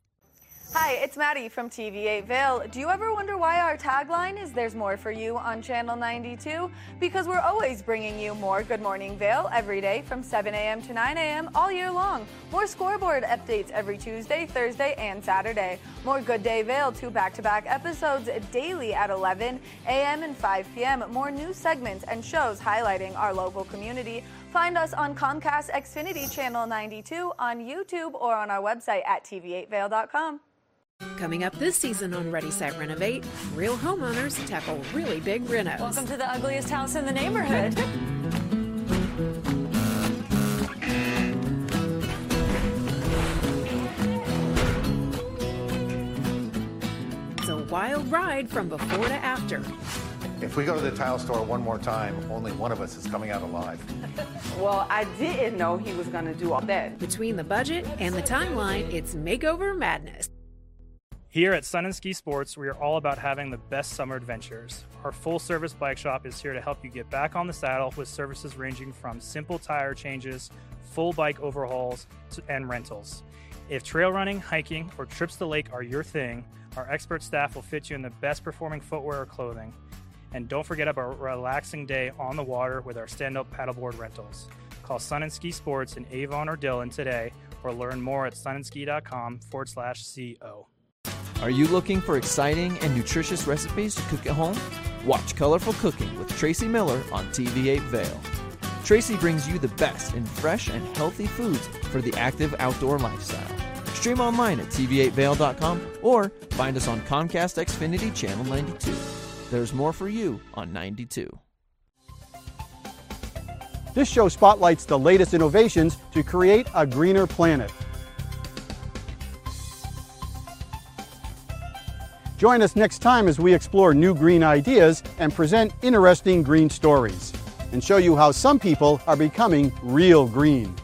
Hi, it's Maddie from TV8 Vail. Do you ever wonder why our tagline is There's More for You on Channel 92? Because we're always bringing you more Good Morning Vail every day from 7 a.m. to 9 a.m. all year long. More scoreboard updates every Tuesday, Thursday, and Saturday. More Good Day Vail, two back to back episodes daily at 11 a.m. and 5 p.m. More news segments and shows highlighting our local community. Find us on Comcast Xfinity Channel 92, on YouTube, or on our website at tv8vail.com. Coming up this season on Ready Set Renovate, real homeowners tackle really big renos. Welcome to the ugliest house in the neighborhood. It's a wild ride from before to after. If we go to the tile store one more time, only one of us is coming out alive. Well, I didn't know he was going to do all that. Between the budget and the timeline, it's makeover madness. Here at Sun and Ski Sports, we are all about having the best summer adventures. Our full service bike shop is here to help you get back on the saddle with services ranging from simple tire changes, full bike overhauls, and rentals. If trail running, hiking, or trips to the lake are your thing, our expert staff will fit you in the best performing footwear or clothing. And don't forget about a relaxing day on the water with our stand up paddleboard rentals. Call Sun and Ski Sports in Avon or Dillon today or learn more at sunandski.com forward slash CO. Are you looking for exciting and nutritious recipes to cook at home? Watch Colorful Cooking with Tracy Miller on TV8 Vail. Tracy brings you the best in fresh and healthy foods for the active outdoor lifestyle. Stream online at tv8vail.com or find us on Comcast Xfinity Channel 92. There's more for you on 92. This show spotlights the latest innovations to create a greener planet. Join us next time as we explore new green ideas and present interesting green stories and show you how some people are becoming real green.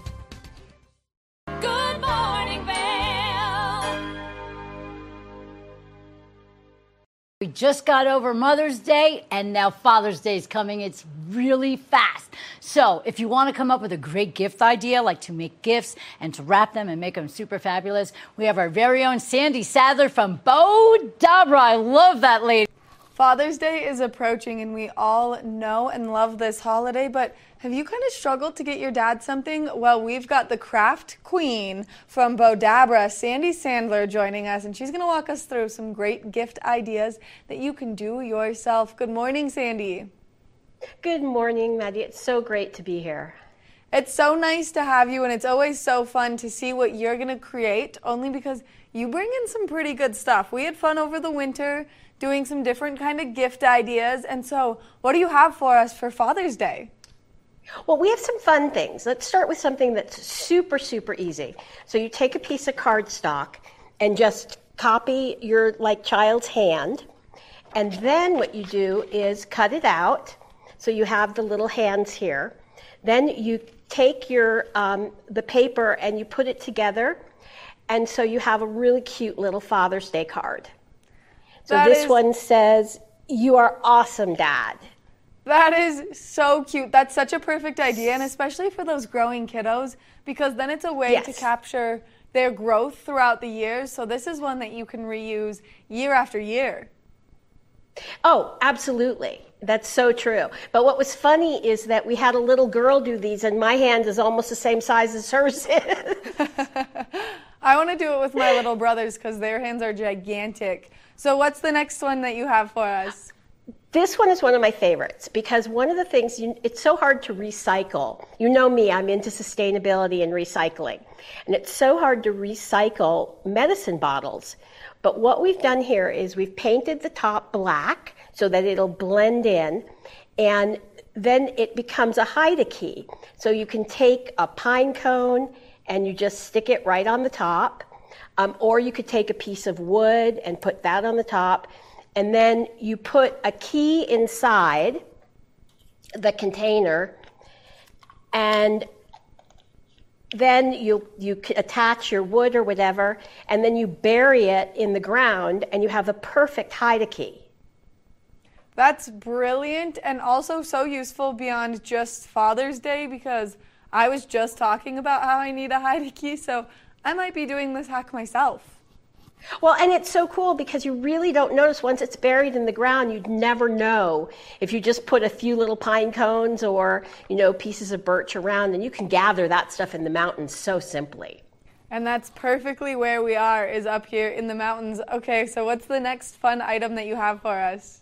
We just got over Mother's Day and now Father's Day is coming. It's really fast. So, if you want to come up with a great gift idea, like to make gifts and to wrap them and make them super fabulous, we have our very own Sandy Sadler from Bo Dabra. I love that lady. Father's Day is approaching, and we all know and love this holiday, but have you kind of struggled to get your dad something? Well, we've got the craft queen from Bowdabra, Sandy Sandler, joining us, and she's going to walk us through some great gift ideas that you can do yourself. Good morning, Sandy. Good morning, Maddie. It's so great to be here. It's so nice to have you, and it's always so fun to see what you're going to create, only because you bring in some pretty good stuff. We had fun over the winter doing some different kind of gift ideas, and so what do you have for us for Father's Day? Well, we have some fun things. Let's start with something that's super, super easy. So you take a piece of cardstock and just copy your like child's hand, and then what you do is cut it out. So you have the little hands here. Then you take your um, the paper and you put it together, and so you have a really cute little Father's Day card. So That this is- one says, "You are awesome, Dad." That is so cute. That's such a perfect idea, and especially for those growing kiddos, because then it's a way to capture their growth throughout the years. So, this is one that you can reuse year after year. Oh, absolutely. That's so true. But what was funny is that we had a little girl do these, and my hand is almost the same size as hers is. I want to do it with my little brothers because their hands are gigantic. So, what's the next one that you have for us? This one is one of my favorites because one of the things you, it's so hard to recycle. You know me, I'm into sustainability and recycling. And it's so hard to recycle medicine bottles. But what we've done here is we've painted the top black so that it'll blend in and then it becomes a hide a key. So you can take a pine cone and you just stick it right on the top. Um, or you could take a piece of wood and put that on the top. And then you put a key inside the container. And then you, you attach your wood or whatever. And then you bury it in the ground. And you have the perfect hide a key. That's brilliant and also so useful beyond just Father's Day because I was just talking about how I need a hide a key, so I might be doing this hack myself. Well, and it's so cool because you really don't notice once it's buried in the ground, you'd never know if you just put a few little pine cones or, you know, pieces of birch around, and you can gather that stuff in the mountains so simply. And that's perfectly where we are, is up here in the mountains. Okay, so what's the next fun item that you have for us?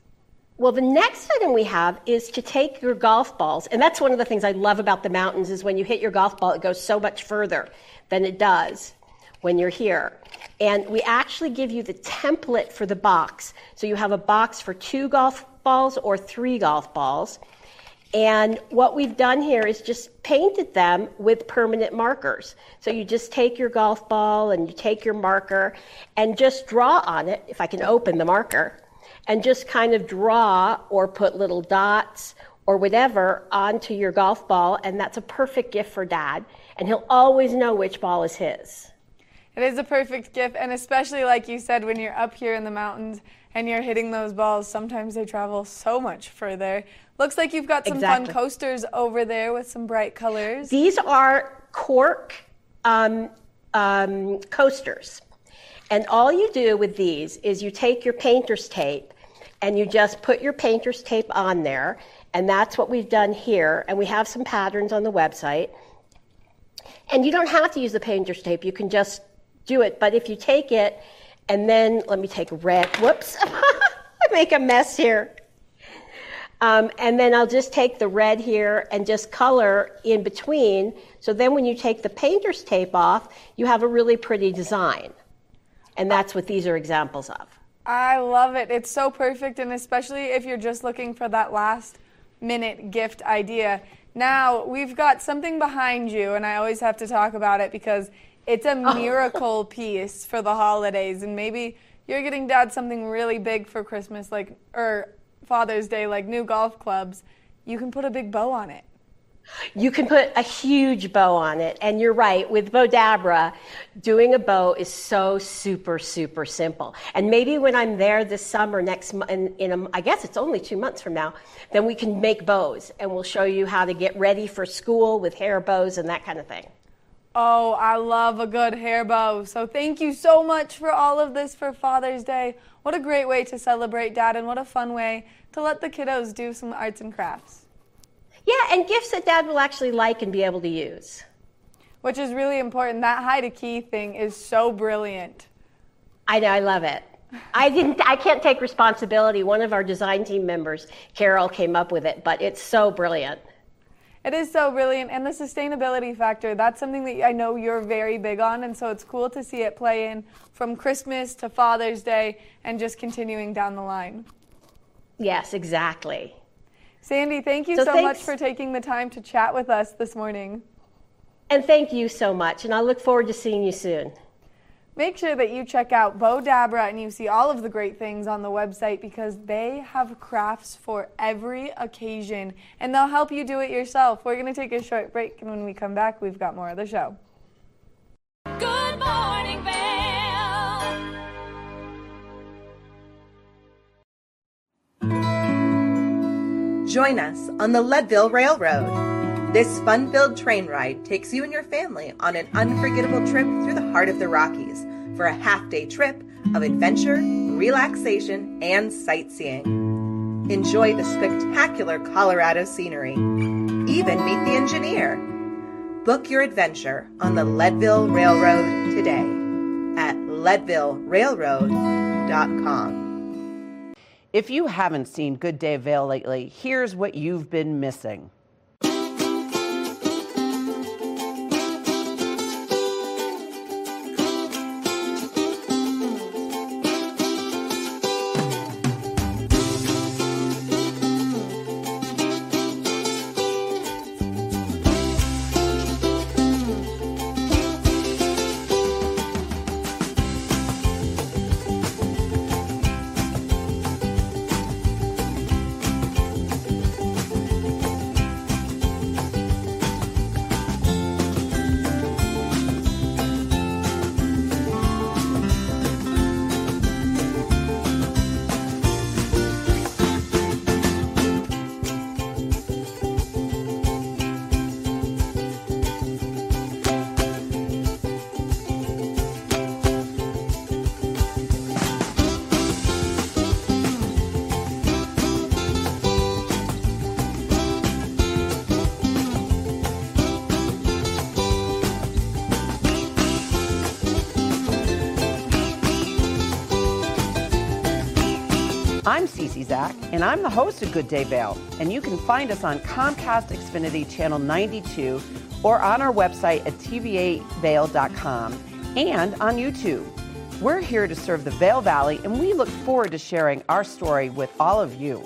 Well, the next item we have is to take your golf balls, and that's one of the things I love about the mountains is when you hit your golf ball, it goes so much further than it does when you're here. And we actually give you the template for the box. So you have a box for two golf balls or three golf balls. And what we've done here is just painted them with permanent markers. So you just take your golf ball and you take your marker and just draw on it, if I can open the marker, and just kind of draw or put little dots or whatever onto your golf ball. And that's a perfect gift for dad. And he'll always know which ball is his. It is a perfect gift, and especially like you said, when you're up here in the mountains and you're hitting those balls, sometimes they travel so much further. Looks like you've got some Exactly. fun coasters over there with some bright colors. These are cork um, um, coasters. And all you do with these is you take your painter's tape and you just put your painter's tape on there. And that's what we've done here. And we have some patterns on the website. And you don't have to use the painter's tape, you can just do it. But if you take it and then, let me take red, whoops, I make a mess here. Um, and then I'll just take the red here and just color in between. So then when you take the painter's tape off, you have a really pretty design. And that's what these are examples of. I love it. It's so perfect, and especially if you're just looking for that last minute gift idea. Now, we've got something behind you, and I always have to talk about it because it's a oh. miracle piece for the holidays. And maybe you're getting dad something really big for Christmas, like, or Father's Day, like new golf clubs. You can put a big bow on it. You can put a huge bow on it. And you're right, with Bowdabra, doing a bow is so super, super simple. And maybe when I'm there this summer, next month, in, in a, I guess it's only two months from now, then we can make bows and we'll show you how to get ready for school with hair bows and that kind of thing. Oh, I love a good hair bow. So thank you so much for all of this for Father's Day. What a great way to celebrate dad, and what a fun way to let the kiddos do some arts and crafts. Yeah, and gifts that dad will actually like and be able to use. Which is really important. That hide a key thing is so brilliant. I know, I love it. I didn't I can't take responsibility. One of our design team members, Carol, came up with it, but it's so brilliant. It is so brilliant. And the sustainability factor, that's something that I know you're very big on. And so it's cool to see it play in from Christmas to Father's Day and just continuing down the line. Yes, exactly. Sandy, thank you So so, much for taking the time to chat with us this morning. And thank you so much. And I look forward to seeing you soon. Make sure that you check out Bowdabra and you see all of the great things on the website because they have crafts for every occasion and they'll help you do it yourself. We're going to take a short break and when we come back, we've got more of the show. Good morning, Vail. Join us on the Leadville Railroad. This fun filled train ride takes you and your family on an unforgettable trip through the heart of the Rockies for a half day trip of adventure, relaxation, and sightseeing. Enjoy the spectacular Colorado scenery. Even meet the engineer. Book your adventure on the Leadville Railroad today at leadvillerailroad.com. If you haven't seen Good Day Vail lately, here's what you've been missing. And I'm the host of Good Day Vail. And you can find us on Comcast Xfinity Channel 92 or on our website at tv8vail.com and on YouTube. We're here to serve the Vail Valley, and we look forward to sharing our story with all of you.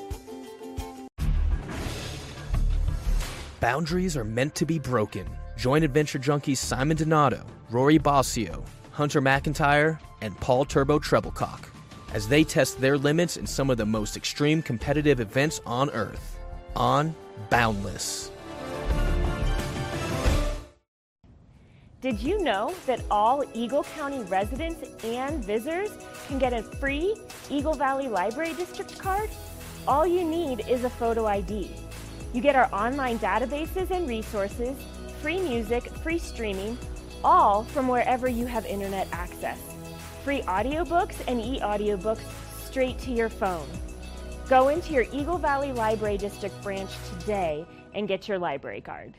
Boundaries are meant to be broken. Join adventure junkies Simon Donato, Rory Bosio, Hunter McIntyre, and Paul Turbo Trebilcock as they test their limits in some of the most extreme competitive events on Earth. On Boundless. Did you know that all Eagle County residents and visitors can get a free Eagle Valley Library District card? All you need is a photo ID. You get our online databases and resources, free music, free streaming, all from wherever you have internet access. Free audiobooks and e-audiobooks straight to your phone. Go into your Eagle Valley Library District branch today and get your library card.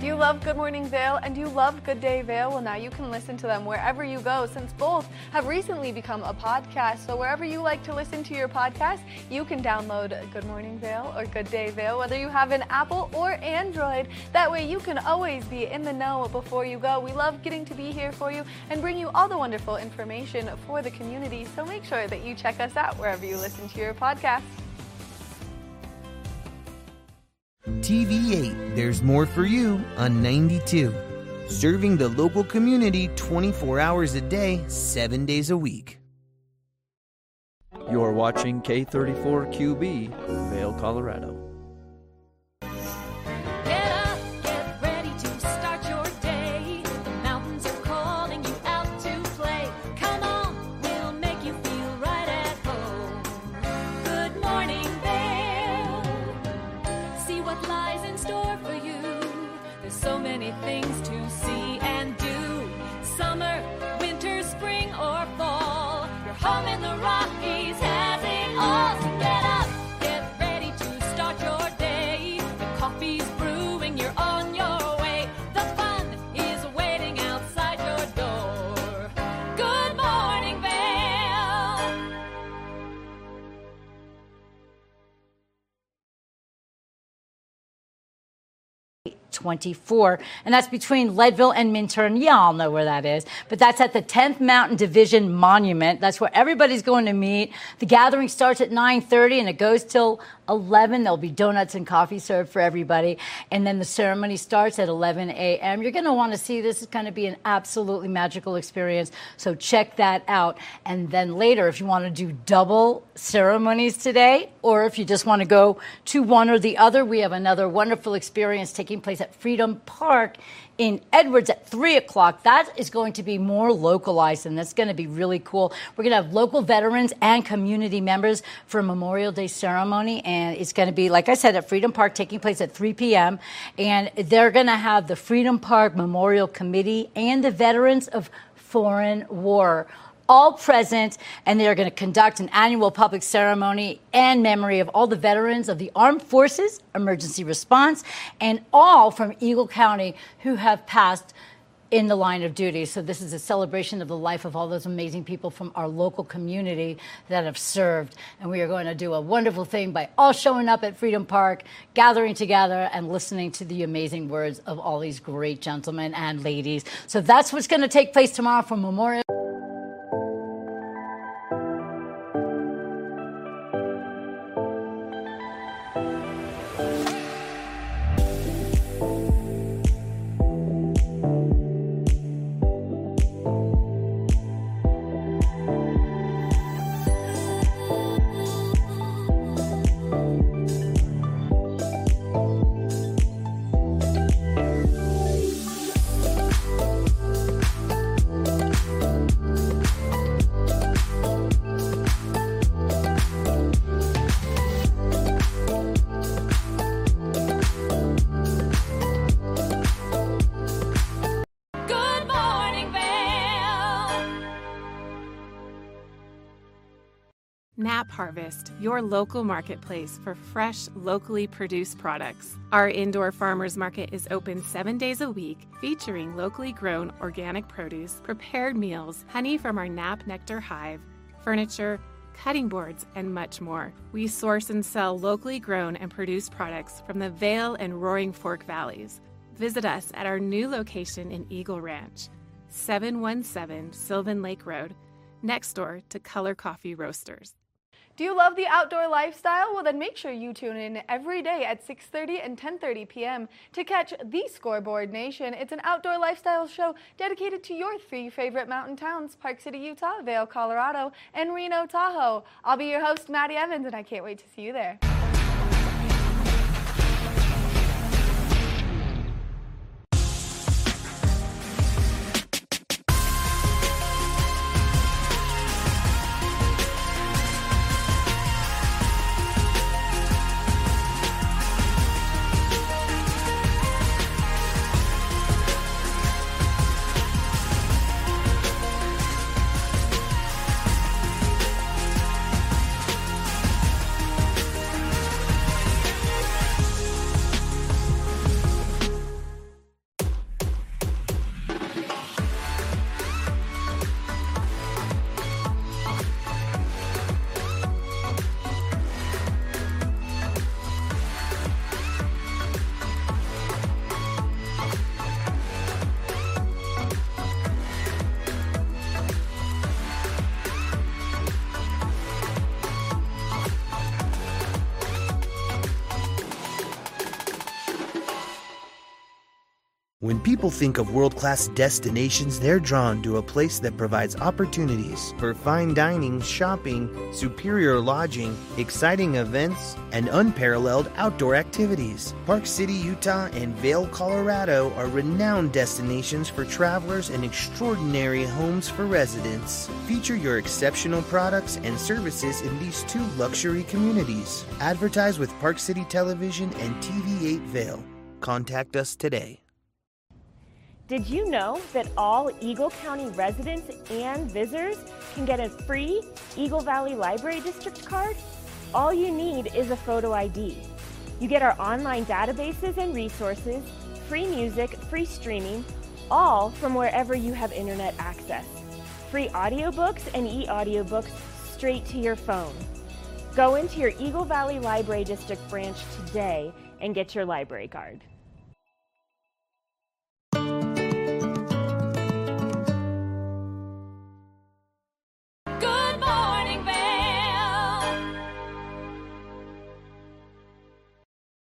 Do you love Good Morning Vail and do you love Good Day Vail? Well, now you can listen to them wherever you go since both have recently become a podcast. So, wherever you like to listen to your podcast, you can download Good Morning Vail or Good Day Vail, whether you have an Apple or Android. That way, you can always be in the know before you go. We love getting to be here for you and bring you all the wonderful information for the community. So, make sure that you check us out wherever you listen to your podcast. TV8, there's more for you on 92. Serving the local community 24 hours a day, 7 days a week. You're watching K34QB, Vail, Colorado. So 24, and that's between Leadville and Minturn. Y'all know where that is, but that's at the 10th Mountain Division Monument. That's where everybody's going to meet. The gathering starts at 9:30 and it goes till 11. There'll be donuts and coffee served for everybody, and then the ceremony starts at 11 a.m. You're going to want to see this. It's going to be an absolutely magical experience. So check that out. And then later, if you want to do double ceremonies today, or if you just want to go to one or the other, we have another wonderful experience taking place at Freedom Park in Edwards at 3 o'clock. That is going to be more localized, and that's going to be really cool. We're going to have local veterans and community members for Memorial Day ceremony, and it's going to be, like I said, at Freedom Park, taking place at 3 p.m. And they're going to have the Freedom Park Memorial Committee and the Veterans of Foreign War all present, and they are going to conduct an annual public ceremony and memory of all the veterans of the Armed Forces, Emergency Response, and all from Eagle County who have passed in the line of duty. So this is a celebration of the life of all those amazing people from our local community that have served. And we are going to do a wonderful thing by all showing up at Freedom Park, gathering together and listening to the amazing words of all these great gentlemen and ladies. So that's what's going to take place tomorrow for Memorial. Your local marketplace for fresh, locally produced products. Our indoor farmers market is open seven days a week, featuring locally grown organic produce, prepared meals, honey from our Nap Nectar hive, furniture, cutting boards, and much more. We source and sell locally grown and produced products from the Vail and Roaring Fork Valleys. Visit us at our new location in Eagle Ranch, 717 Sylvan Lake Road, next door to Color Coffee Roasters. Do you love the outdoor lifestyle? Well, then make sure you tune in every day at 6:30 and 10:30 p.m. to catch The Scoreboard Nation. It's an outdoor lifestyle show dedicated to your three favorite mountain towns: Park City, Utah, Vail, Colorado, and Reno, Tahoe. I'll be your host, Maddie Evans, and I can't wait to see you there. People think of world class destinations, they're drawn to a place that provides opportunities for fine dining, shopping, superior lodging, exciting events, and unparalleled outdoor activities. Park City, Utah, and Vail, Colorado are renowned destinations for travelers and extraordinary homes for residents. Feature your exceptional products and services in these two luxury communities. Advertise with Park City Television and TV8 Vail. Contact us today. Did you know that all Eagle County residents and visitors can get a free Eagle Valley Library District card? All you need is a photo ID. You get our online databases and resources, free music, free streaming, all from wherever you have internet access. Free audiobooks and e-audiobooks straight to your phone. Go into your Eagle Valley Library District branch today and get your library card.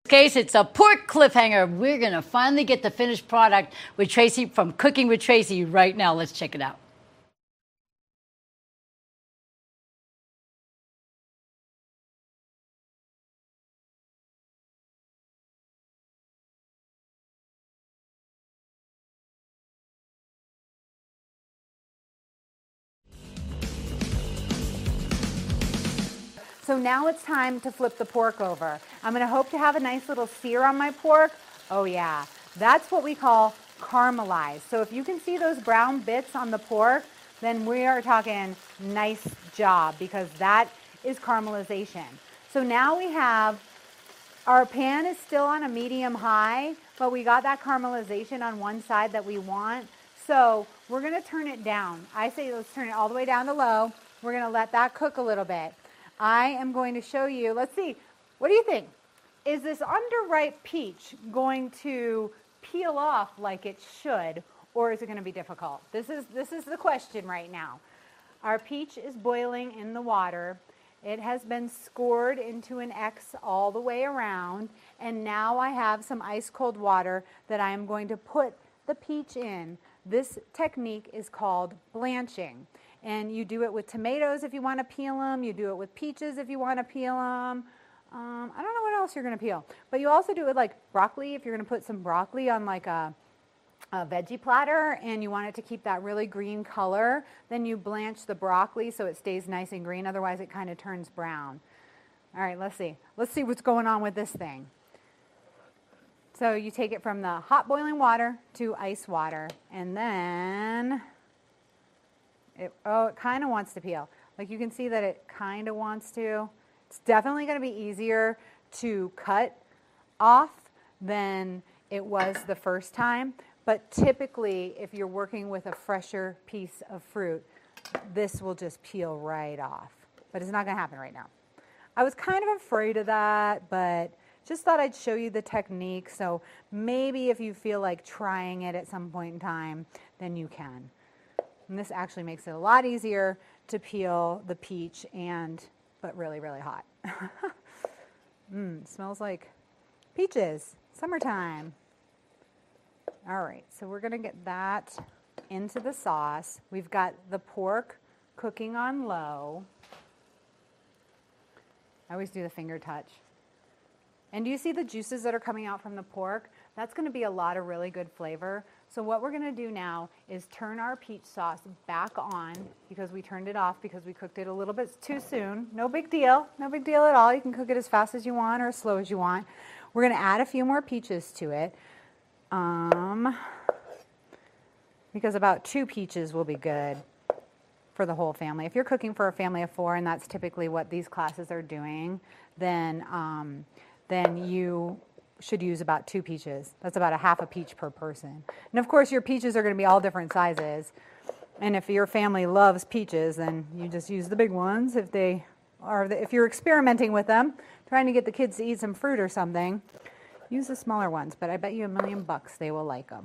Case, it's a pork cliffhanger. We're going to finally get the finished product with Tracy from Cooking with Tracy right now. Let's check it out. Now it's time to flip the pork over. I'm to hope to have a nice little sear on my pork. Oh yeah, that's what we call caramelized. So if you can see those brown bits on the pork, then we are talking nice job because that is caramelization. So now we have our pan is still on a medium high, but we got that caramelization on one side that we want. So we're to turn it down. I say let's turn it all the way down to low. We're to let that cook a little bit. I am going to show you, let's see, what do you think? Is this underripe peach going to peel off like it should, or is it going to be difficult? This is, this is the question right now. Our peach is boiling in the water. It has been scored into an X all the way around, and now I have some ice cold water that I am going to put the peach in. This technique is called blanching. And you do it with tomatoes if you want to peel them. You do it with peaches if you want to peel them. Um, I don't know what else you're going to peel. But you also do it with like broccoli if you're going to put some broccoli on like a, a veggie platter and you want it to keep that really green color. Then you blanch the broccoli so it stays nice and green. Otherwise it kind of turns brown. All right, let's see. Let's see what's going on with this thing. So you take it from the hot boiling water to ice water and then it, oh, it kind of wants to peel. Like you can see that it kind of wants to. It's definitely going to be easier to cut off than it was the first time. But typically, if you're working with a fresher piece of fruit, this will just peel right off. But it's not going to happen right now. I was kind of afraid of that, but just thought I'd show you the technique. So maybe if you feel like trying it at some point in time, then you can. And this actually makes it a lot easier to peel the peach and, but really, really hot. Mmm, smells like peaches, summertime. All right, so we're gonna get that into the sauce. We've got the pork cooking on low. I always do the finger touch. And do you see the juices that are coming out from the pork? That's going to be a lot of really good flavor. So what we're going to do now is turn our peach sauce back on because we turned it off because we cooked it a little bit too soon. No big deal. No big deal at all. You can cook it as fast as you want or as slow as you want. We're going to add a few more peaches to it. Um, because about two peaches will be good for the whole family. If you're cooking for a family of four, and that's typically what these classes are doing, then um, then you should use about two peaches. That's about a half a peach per person. And of course, your peaches are going to be all different sizes. And if your family loves peaches, then you just use the big ones. If they are, if you're experimenting with them, trying to get the kids to eat some fruit or something, use the smaller ones. But I bet you a million bucks they will like them.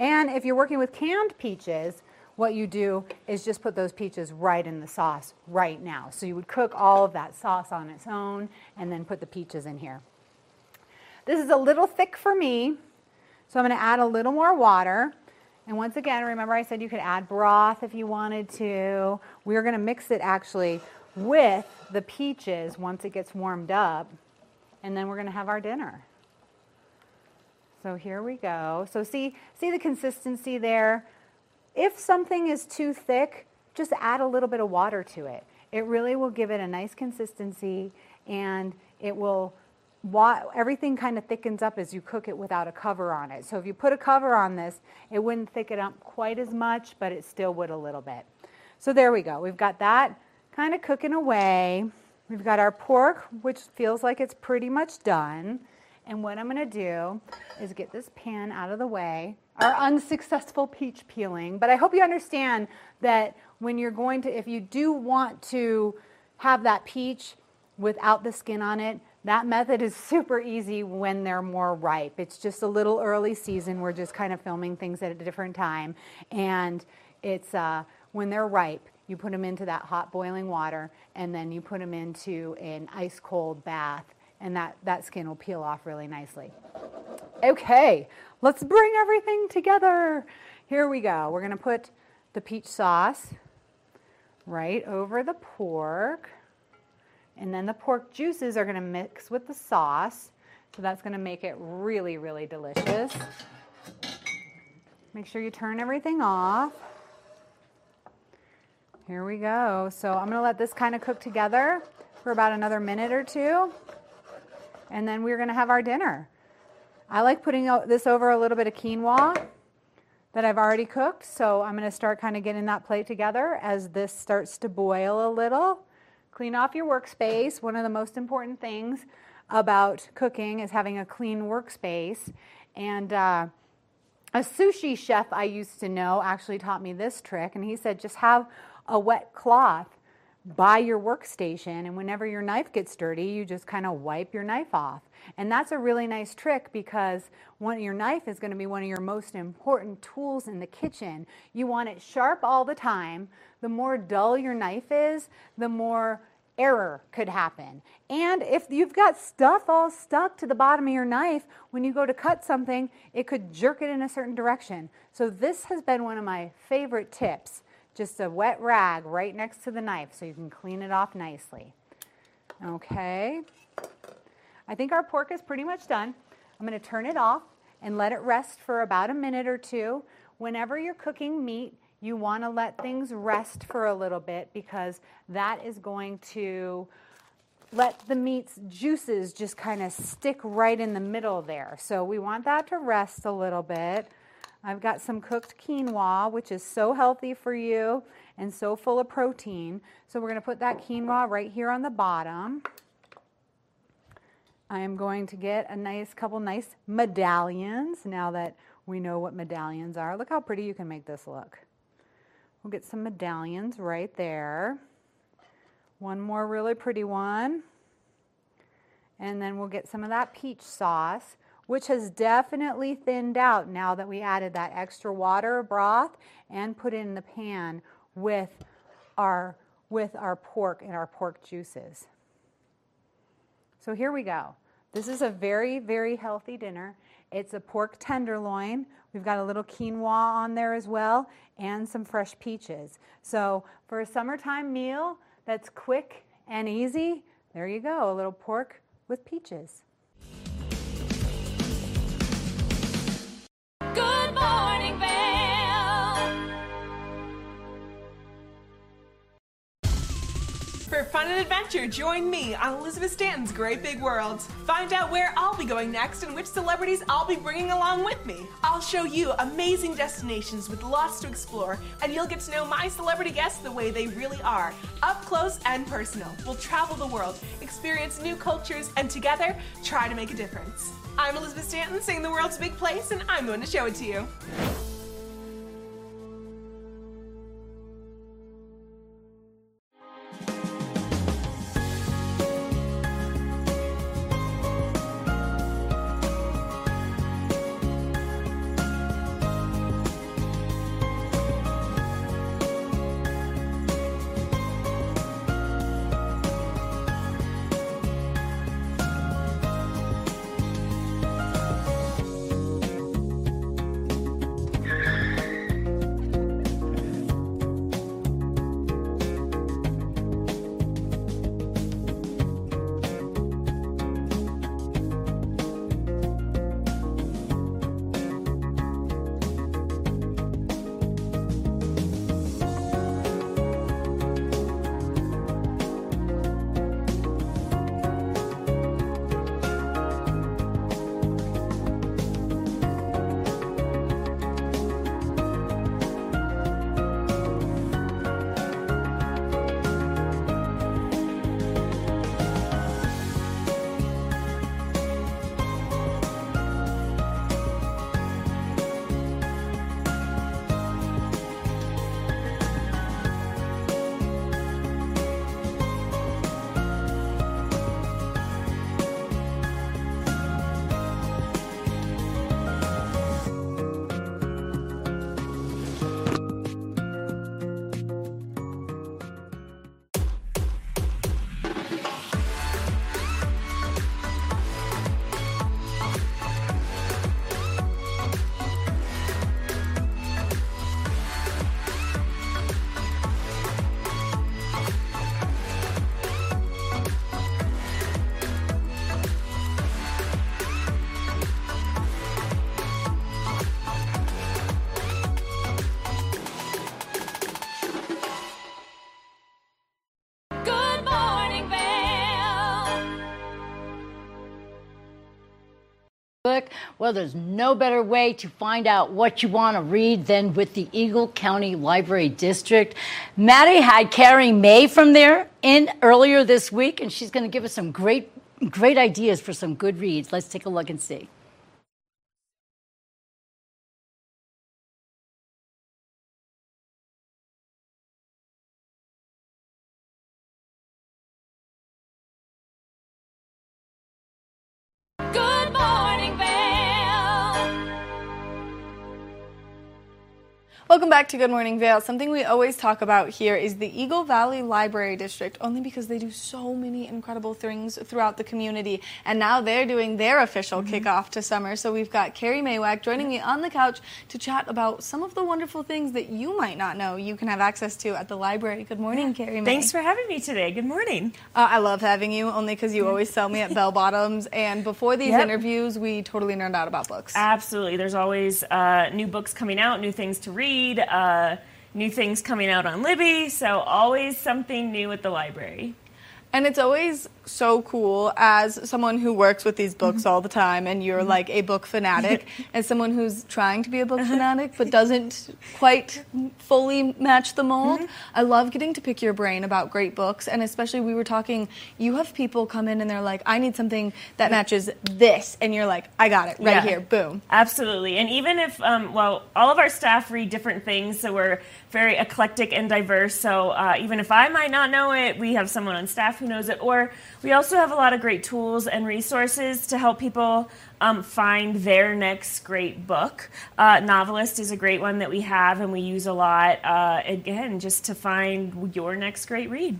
And if you're working with canned peaches, what you do is just put those peaches right in the sauce right now. So you would cook all of that sauce on its own and then put the peaches in here. This is a little thick for me, So I'm going to add a little more water. And once again, remember I said you could add broth if you wanted to. We're going to mix it actually with the peaches once it gets warmed up. And then we're going to have our dinner. So here we go. So see, see the consistency there? If something is too thick, just add a little bit of water to it. It really will give it a nice consistency and it will everything kind of thickens up as you cook it without a cover on it. So if you put a cover on this, it wouldn't thicken up quite as much, but it still would a little bit. So there we go. We've got that kind of cooking away. We've got our pork, which feels like it's pretty much done. And what I'm going to do is get this pan out of the way. Our unsuccessful peach peeling. But I hope you understand that when you're going to, if you do want to have that peach without the skin on it, that method is super easy when they're more ripe. It's just a little early season. We're just kind of filming things at a different time. And it's uh, when they're ripe, you put them into that hot boiling water and then you put them into an ice cold bath and that, that skin will peel off really nicely. Okay, let's bring everything together. Here we go. We're to put the peach sauce right over the pork. And then the pork juices are going to mix with the sauce. So that's going to make it really, really delicious. Make sure you turn everything off. Here we go. So I'm going to let this kind of cook together for about another minute or two. And then we're going to have our dinner. I like putting this over a little bit of quinoa that I've already cooked. So I'm going to start kind of getting that plate together as this starts to boil a little. Clean off your workspace. One of the most important things about cooking is having a clean workspace. And uh, a sushi chef I used to know actually taught me this trick, and he said just have a wet cloth by your workstation, and whenever your knife gets dirty, you just kind of wipe your knife off. And that's a really nice trick because one, your knife is going to be one of your most important tools in the kitchen. You want it sharp all the time the more dull your knife is, the more error could happen. And if you've got stuff all stuck to the bottom of your knife, when you go to cut something, it could jerk it in a certain direction. So this has been one of my favorite tips. Just a wet rag right next to the knife so you can clean it off nicely. Okay. I think our pork is pretty much done. I'm going to turn it off and let it rest for about a minute or two. Whenever you're cooking meat, you want to let things rest for a little bit because that is going to let the meat's juices just kind of stick right in the middle there. So we want that to rest a little bit. I've got some cooked quinoa, which is so healthy for you and so full of protein. So we're going to put that quinoa right here on the bottom. I am going to get a nice couple nice medallions now that we know what medallions are. Look how pretty you can make this look. We'll get some medallions right there. One more really pretty one. And then we'll get some of that peach sauce, which has definitely thinned out now that we added that extra water broth and put it in the pan with our, with our pork and our pork juices. So here we go. This is a very, very healthy dinner. It's a pork tenderloin. We've got a little quinoa on there as well and some fresh peaches. So for a summertime meal that's quick and easy, there you go, a little pork with peaches. Morning, For fun and adventure, join me on Elizabeth Stanton's Great Big World. Find out where I'll be going next and which celebrities I'll be bringing along with me. I'll show you amazing destinations with lots to explore, and you'll get to know my celebrity guests the way they really are, up close and personal. We'll travel the world, experience new cultures, and together try to make a difference. I'm Elizabeth Stanton, saying the world's big place, and I'm going to show it to you. Click. Well, there's no better way to find out what you want to read than with the Eagle County Library District. Maddie had Carrie May from there in earlier this week, and she's going to give us some great, great ideas for some good reads. Let's take a look and see. Back to Good Morning Vail. Something we always talk about here is the Eagle Valley Library District, only because they do so many incredible things throughout the community. And now they're doing their official kickoff to summer. So we've got Carrie Maywak joining me on the couch to chat about some of the wonderful things that you might not know you can have access to at the library. Good morning, Carrie May. Thanks for having me today. Good morning. Uh, I love having you, only because you always sell me at bell bottoms. And before these Yep. interviews, we totally nerd out about books. Absolutely. There's always uh, new books coming out, new things to read, uh, new things coming out on Libby. So always something new at the library. And it's always so cool as someone who works with these books all the time and you're like a book fanatic as someone who's trying to be a book fanatic but doesn't quite fully match the mold. I love getting to pick your brain about great books and especially we were talking you have people come in and they're like I need something that matches this and you're like I got it right Yeah. here boom. Absolutely. And even if, um, well, all of our staff read different things, so we're very eclectic and diverse. So uh, even if I might not know it, we have someone on staff who knows it. Or we also have a lot of great tools and resources to help people um, find their next great book. Uh, Novelist is a great one that we have and we use a lot, uh, again, just to find your next great read.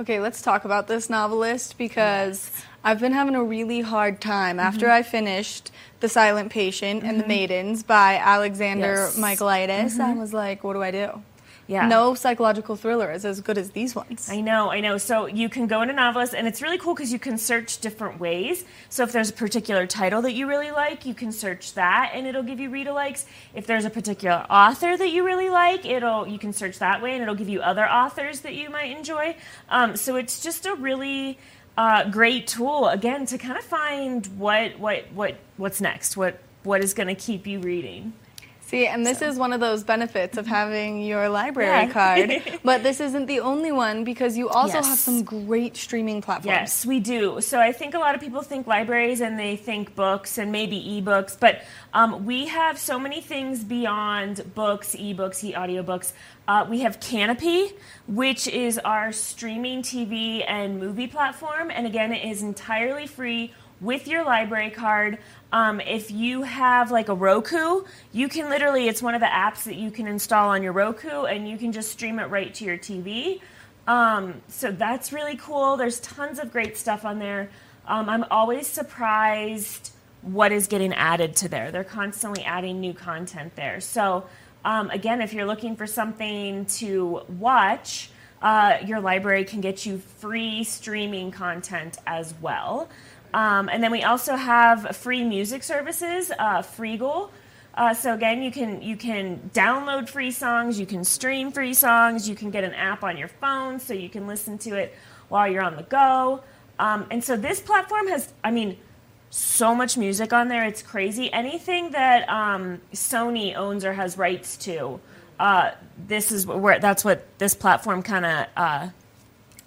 Okay, let's talk about this novelist because I've been having a really hard time after I finished The Silent Patient and The Mhm. Maidens by Alexander Yes. Michaelides. I Mhm. was like, what do I do? Yeah. No psychological thriller is as good as these ones. I know, I know. So you can go into Novelist, and it's really cool because you can search different ways. So if there's a particular title that you really like, you can search that, and it'll give you read alikes. If there's a particular author that you really like, it'll you can search that way, and it'll give you other authors that you might enjoy. Um, so it's just a really uh, great tool again to kind of find what what what what's next, what what is going to keep you reading. See, and this is one of those benefits of having your library Yeah. card. but this isn't the only one because you also Yes. have some great streaming platforms. Yes, we do. So I think a lot of people think libraries and they think books and maybe ebooks, but um, we have so many things beyond books, ebooks, e audiobooks. Uh, we have Kanopy, which is our streaming TV and movie platform, and again, it is entirely free with your library card. Um, if you have like a Roku, you can literally, it's one of the apps that you can install on your Roku and you can just stream it right to your TV. Um, so that's really cool. There's tons of great stuff on there. Um, I'm always surprised what is getting added to there. They're constantly adding new content there. So, um, again, if you're looking for something to watch, uh, your library can get you free streaming content as well. Um, and then we also have free music services, uh, Freegal. Uh, so again, you can you can download free songs, you can stream free songs, you can get an app on your phone so you can listen to it while you're on the go. Um, and so this platform has, I mean, so much music on there. It's crazy. Anything that um, Sony owns or has rights to, uh, this is where that's what this platform kind of uh,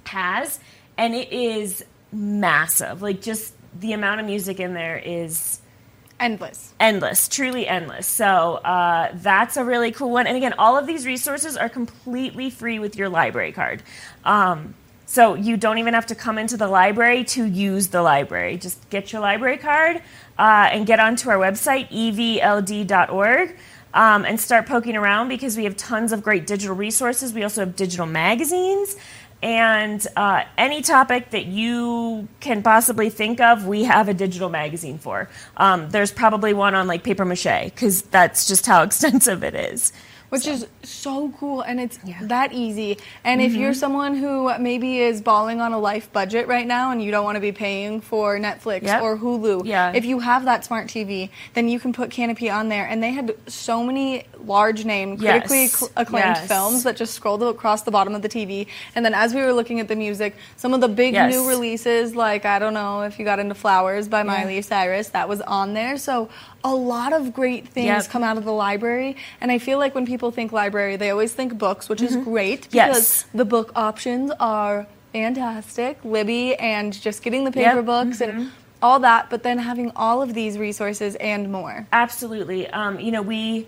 has, and it is massive. Like just the amount of music in there is endless, endless, truly endless. So uh, that's a really cool one. And again, all of these resources are completely free with your library card. Um, so you don't even have to come into the library to use the library. Just get your library card uh, and get onto our website, evld.org. Um, and start poking around because we have tons of great digital resources. We also have digital magazines. And uh, any topic that you can possibly think of, we have a digital magazine for. Um, there's probably one on like paper mache because that's just how extensive it is. Which So- is so cool and it's that easy. And if you're Mhm. someone who maybe is balling on a life budget right now and you don't want to be paying for Netflix Yep. or Hulu, Yeah. if you have that smart TV, then you can put Kanopy on there. And they had so many large name, critically Yes. cl- acclaimed Yes. films that just scrolled across the bottom of the TV. And then as we were looking at the music, some of the big Yes. new releases, like I don't know if you got into Flowers by Yeah. Miley Cyrus, that was on there. So a lot of great things Yep. come out of the library. And I feel like when people think library, they always think books, which is Mhm. great Yes. because the book options are fantastic. Libby and just getting the paper Yep. books Mhm. and all that, but then having all of these resources and more. Absolutely. Um, you know, we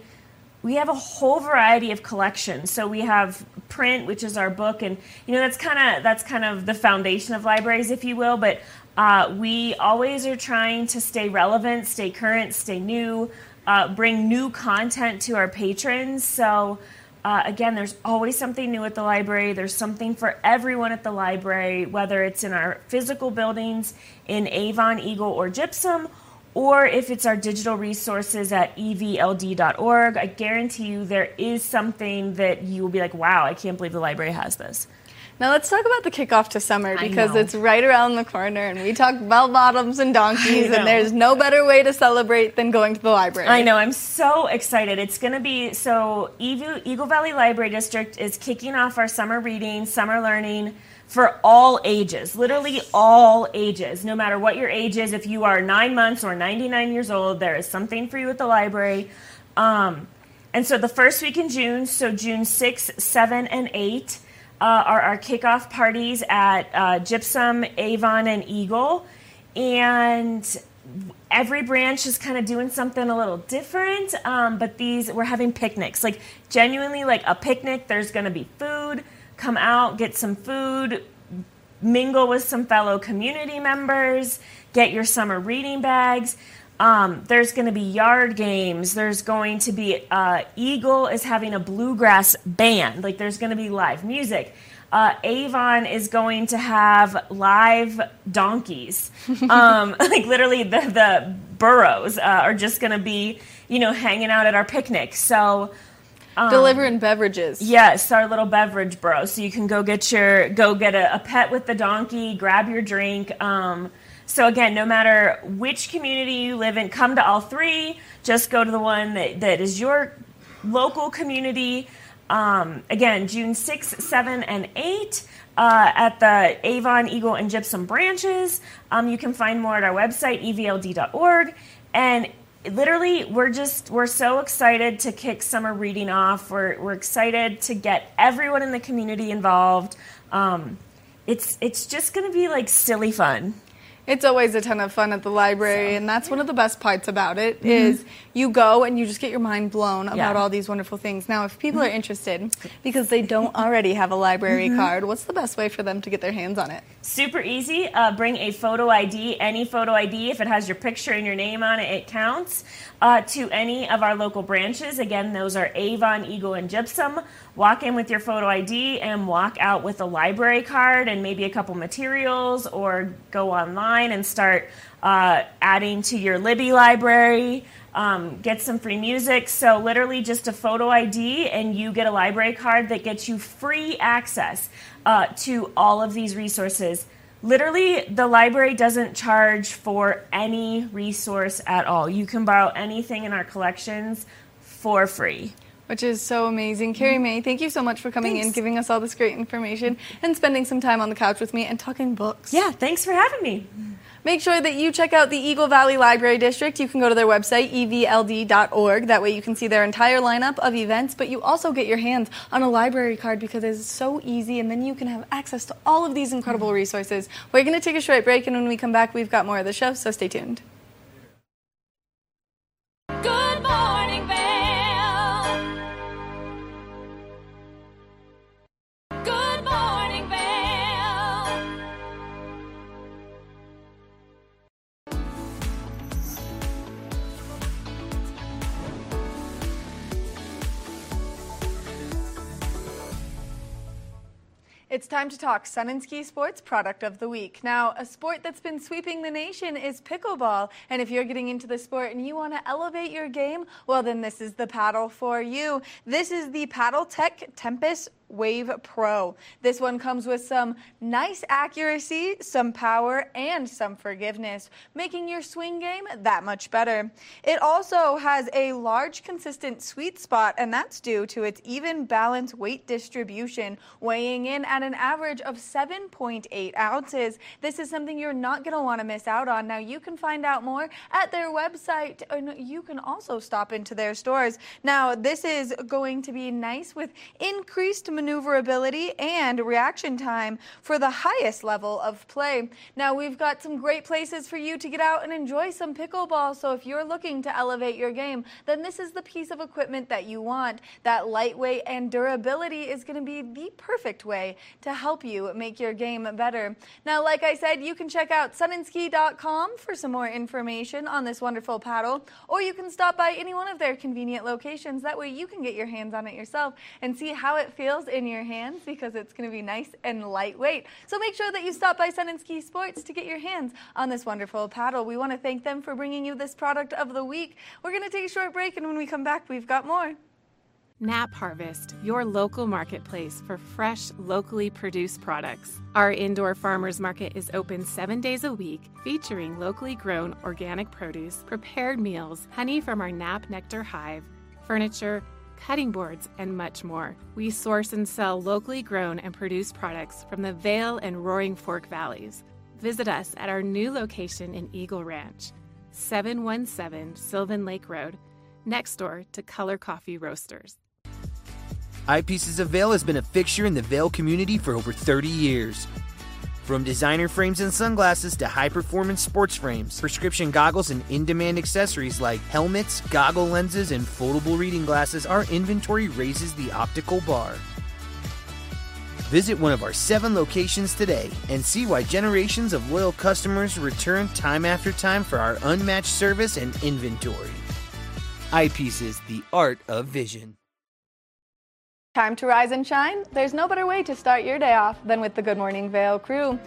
we have a whole variety of collections. So we have print, which is our book, and you know that's kind of that's kind of the foundation of libraries, if you will. But uh, we always are trying to stay relevant, stay current, stay new, uh, bring new content to our patrons. So. Uh, again, there's always something new at the library. There's something for everyone at the library, whether it's in our physical buildings in Avon, Eagle, or Gypsum, or if it's our digital resources at evld.org. I guarantee you there is something that you will be like, wow, I can't believe the library has this. Now let's talk about the kickoff to summer because it's right around the corner and we talk bell bottoms and donkeys and there's no better way to celebrate than going to the library. I know, I'm so excited. It's going to be so Eagle, Eagle Valley Library District is kicking off our summer reading, summer learning for all ages, literally all ages, no matter what your age is. If you are nine months or 99 years old, there is something for you at the library. Um, and so the first week in June, so June 6, 7, and 8, uh, are our kickoff parties at uh, Gypsum, Avon, and Eagle. And every branch is kind of doing something a little different. Um, but these, we're having picnics, like genuinely like a picnic. There's going to be food. Come out, get some food, mingle with some fellow community members, get your summer reading bags. Um, there's going to be yard games. There's going to be uh, Eagle is having a bluegrass band. Like there's going to be live music. Uh, Avon is going to have live donkeys. Um, like literally, the the burros uh, are just going to be you know hanging out at our picnic. So. Um, Delivering beverages. Yes, our little beverage bro. So you can go get your go get a, a pet with the donkey, grab your drink. Um, so again, no matter which community you live in, come to all three. Just go to the one that, that is your local community. Um, again, June 6, 7, and 8 uh, at the Avon, Eagle, and Gypsum branches. Um, you can find more at our website, evld.org. And literally we're just we're so excited to kick summer reading off we're, we're excited to get everyone in the community involved um, it's it's just going to be like silly fun It's always a ton of fun at the library, and that's one of the best parts about it. Mhm. Is you go and you just get your mind blown about Yeah. all these wonderful things. Now, if people are interested because they don't already have a library Mhm. card, what's the best way for them to get their hands on it? super easy uh, bring a photo id any photo id if it has your picture and your name on it it counts uh, to any of our local branches again those are avon eagle and gypsum walk in with your photo id and walk out with a library card and maybe a couple materials or go online and start uh, adding to your libby library um, get some free music. So, literally, just a photo ID, and you get a library card that gets you free access uh, to all of these resources. Literally, the library doesn't charge for any resource at all. You can borrow anything in our collections for free. Which is so amazing. Carrie May, thank you so much for coming in, giving us all this great information, and spending some time on the couch with me and talking books. Yeah, thanks for having me. Make sure that you check out the Eagle Valley Library District. You can go to their website, evld.org. That way you can see their entire lineup of events, but you also get your hands on a library card because it's so easy, and then you can have access to all of these incredible resources. We're going to take a short break, and when we come back, we've got more of the show, so stay tuned. It's time to talk Sun and Ski Sports Product of the Week. Now, a sport that's been sweeping the nation is pickleball. And if you're getting into the sport and you want to elevate your game, well, then this is the paddle for you. This is the Paddletek Tempest Wave Pro. This one comes with some nice accuracy, some power, and some forgiveness, making your swing game that much better. It also has a large, consistent sweet spot, and that's due to its even balance weight distribution, weighing in at an average of 7.8 ounces. This is something you're not going to want to miss out on. Now, you can find out more at their website, and you can also stop into their stores. Now, this is going to be nice with increased maneuverability and reaction time for the highest level of play. Now, we've got some great places for you to get out and enjoy some pickleball. So, if you're looking to elevate your game, then this is the piece of equipment that you want. That lightweight and durability is going to be the perfect way to help you make your game better. Now, like I said, you can check out sunandski.com for some more information on this wonderful paddle, or you can stop by any one of their convenient locations. That way, you can get your hands on it yourself and see how it feels in your hands because it's going to be nice and lightweight. So make sure that you stop by Sun and Ski Sports to get your hands on this wonderful paddle. We want to thank them for bringing you this product of the week. We're going to take a short break, and when we come back, we've got more. Nap Harvest, your local marketplace for fresh, locally produced products. Our indoor farmers market is open seven days a week, featuring locally grown organic produce, prepared meals, honey from our Nap Nectar hive, furniture, cutting boards, and much more. We source and sell locally grown and produced products from the Vail and Roaring Fork valleys. Visit us at our new location in Eagle Ranch, 717 Sylvan Lake Road, next door to Color Coffee Roasters. Eyepieces of Vail has been a fixture in the Vail community for over 30 years. From designer frames and sunglasses to high performance sports frames, prescription goggles, and in demand accessories like helmets, goggle lenses, and foldable reading glasses, our inventory raises the optical bar. Visit one of our seven locations today and see why generations of loyal customers return time after time for our unmatched service and inventory. Eyepieces, the art of vision. Time to rise and shine? There's no better way to start your day off than with the Good Morning Vail crew.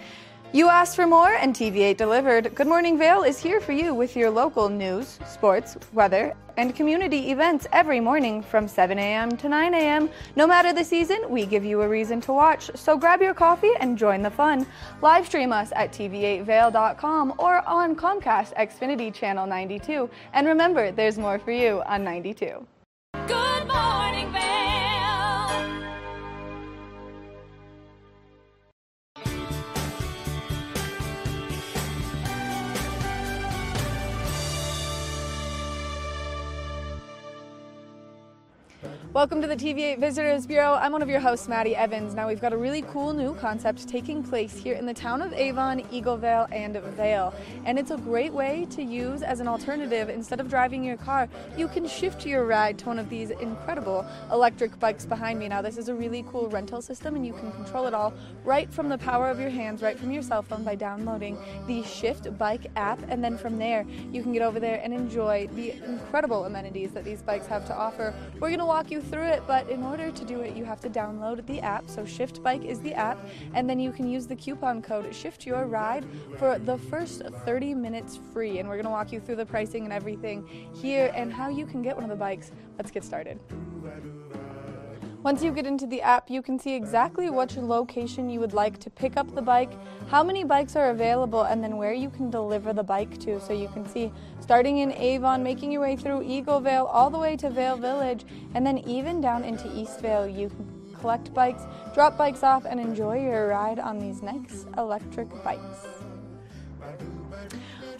You asked for more, and TV8 delivered. Good Morning Vail is here for you with your local news, sports, weather, and community events every morning from 7 a.m. to 9 a.m. No matter the season, we give you a reason to watch. So grab your coffee and join the fun. Live stream us at tv8vail.com or on Comcast Xfinity Channel 92. And remember, there's more for you on 92. Good Welcome to the TV8 Visitors Bureau. I'm one of your hosts, Maddie Evans. Now, we've got a really cool new concept taking place here in the town of Avon, Eagle-Vail, and Vail. And it's a great way to use as an alternative. Instead of driving your car, you can shift your ride to one of these incredible electric bikes behind me. Now, this is a really cool rental system, and you can control it all right from the power of your hands, right from your cell phone by downloading the Shift Bike app. And then from there, you can get over there and enjoy the incredible amenities that these bikes have to offer. We're going to walk you through it, but in order to do it, you have to download the app. So Shift Bike is the app, and then you can use the coupon code Shift Your Ride for the first 30 minutes free. And we're going to walk you through the pricing and everything here and how you can get one of the bikes. Let's get started. Once you get into the app, you can see exactly which location you would like to pick up the bike, how many bikes are available, and then where you can deliver the bike to. So you can see starting in Avon, making your way through Eagle-Vail, all the way to Vail Village, and then even down into East Vail. You can collect bikes, drop bikes off, and enjoy your ride on these nice electric bikes.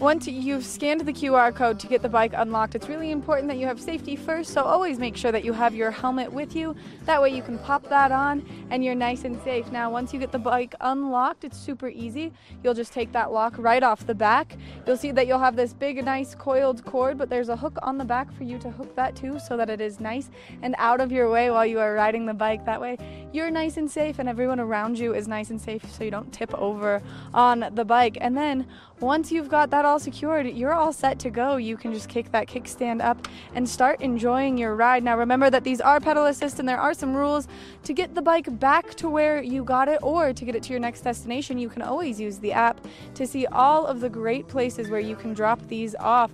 Once you've scanned the QR code to get the bike unlocked, it's really important that you have safety first, so always make sure that you have your helmet with you. That way you can pop that on and you're nice and safe. Now, once you get the bike unlocked, it's super easy. You'll just take that lock right off the back. You'll see that you'll have this big, nice coiled cord, but there's a hook on the back for you to hook that to so that it is nice and out of your way while you are riding the bike. That way you're nice and safe and everyone around you is nice and safe so you don't tip over on the bike. And then once you've got that all secured, you're all set to go. You can just kick that kickstand up and start enjoying your ride. Now, remember that these are pedal assist and there are some rules to get the bike back to where you got it or to get it to your next destination, you can always use the app to see all of the great places where you can drop these off.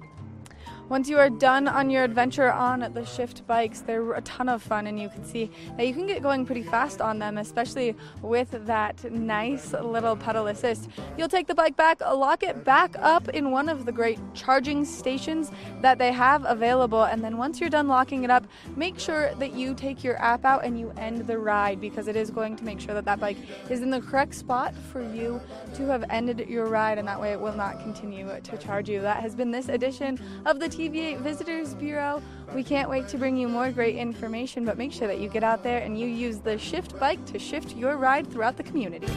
Once you are done on your adventure on the Shift bikes, they're a ton of fun, and you can see that you can get going pretty fast on them, especially with that nice little pedal assist. You'll take the bike back, lock it back up in one of the great charging stations that they have available, and then once you're done locking it up, make sure that you take your app out and you end the ride because it is going to make sure that that bike is in the correct spot for you to have ended your ride, and that way it will not continue to charge you. That has been this edition of the TV8 Visitors Bureau. We can't wait to bring you more great information, but make sure that you get out there and you use the Shift bike to shift your ride throughout the community.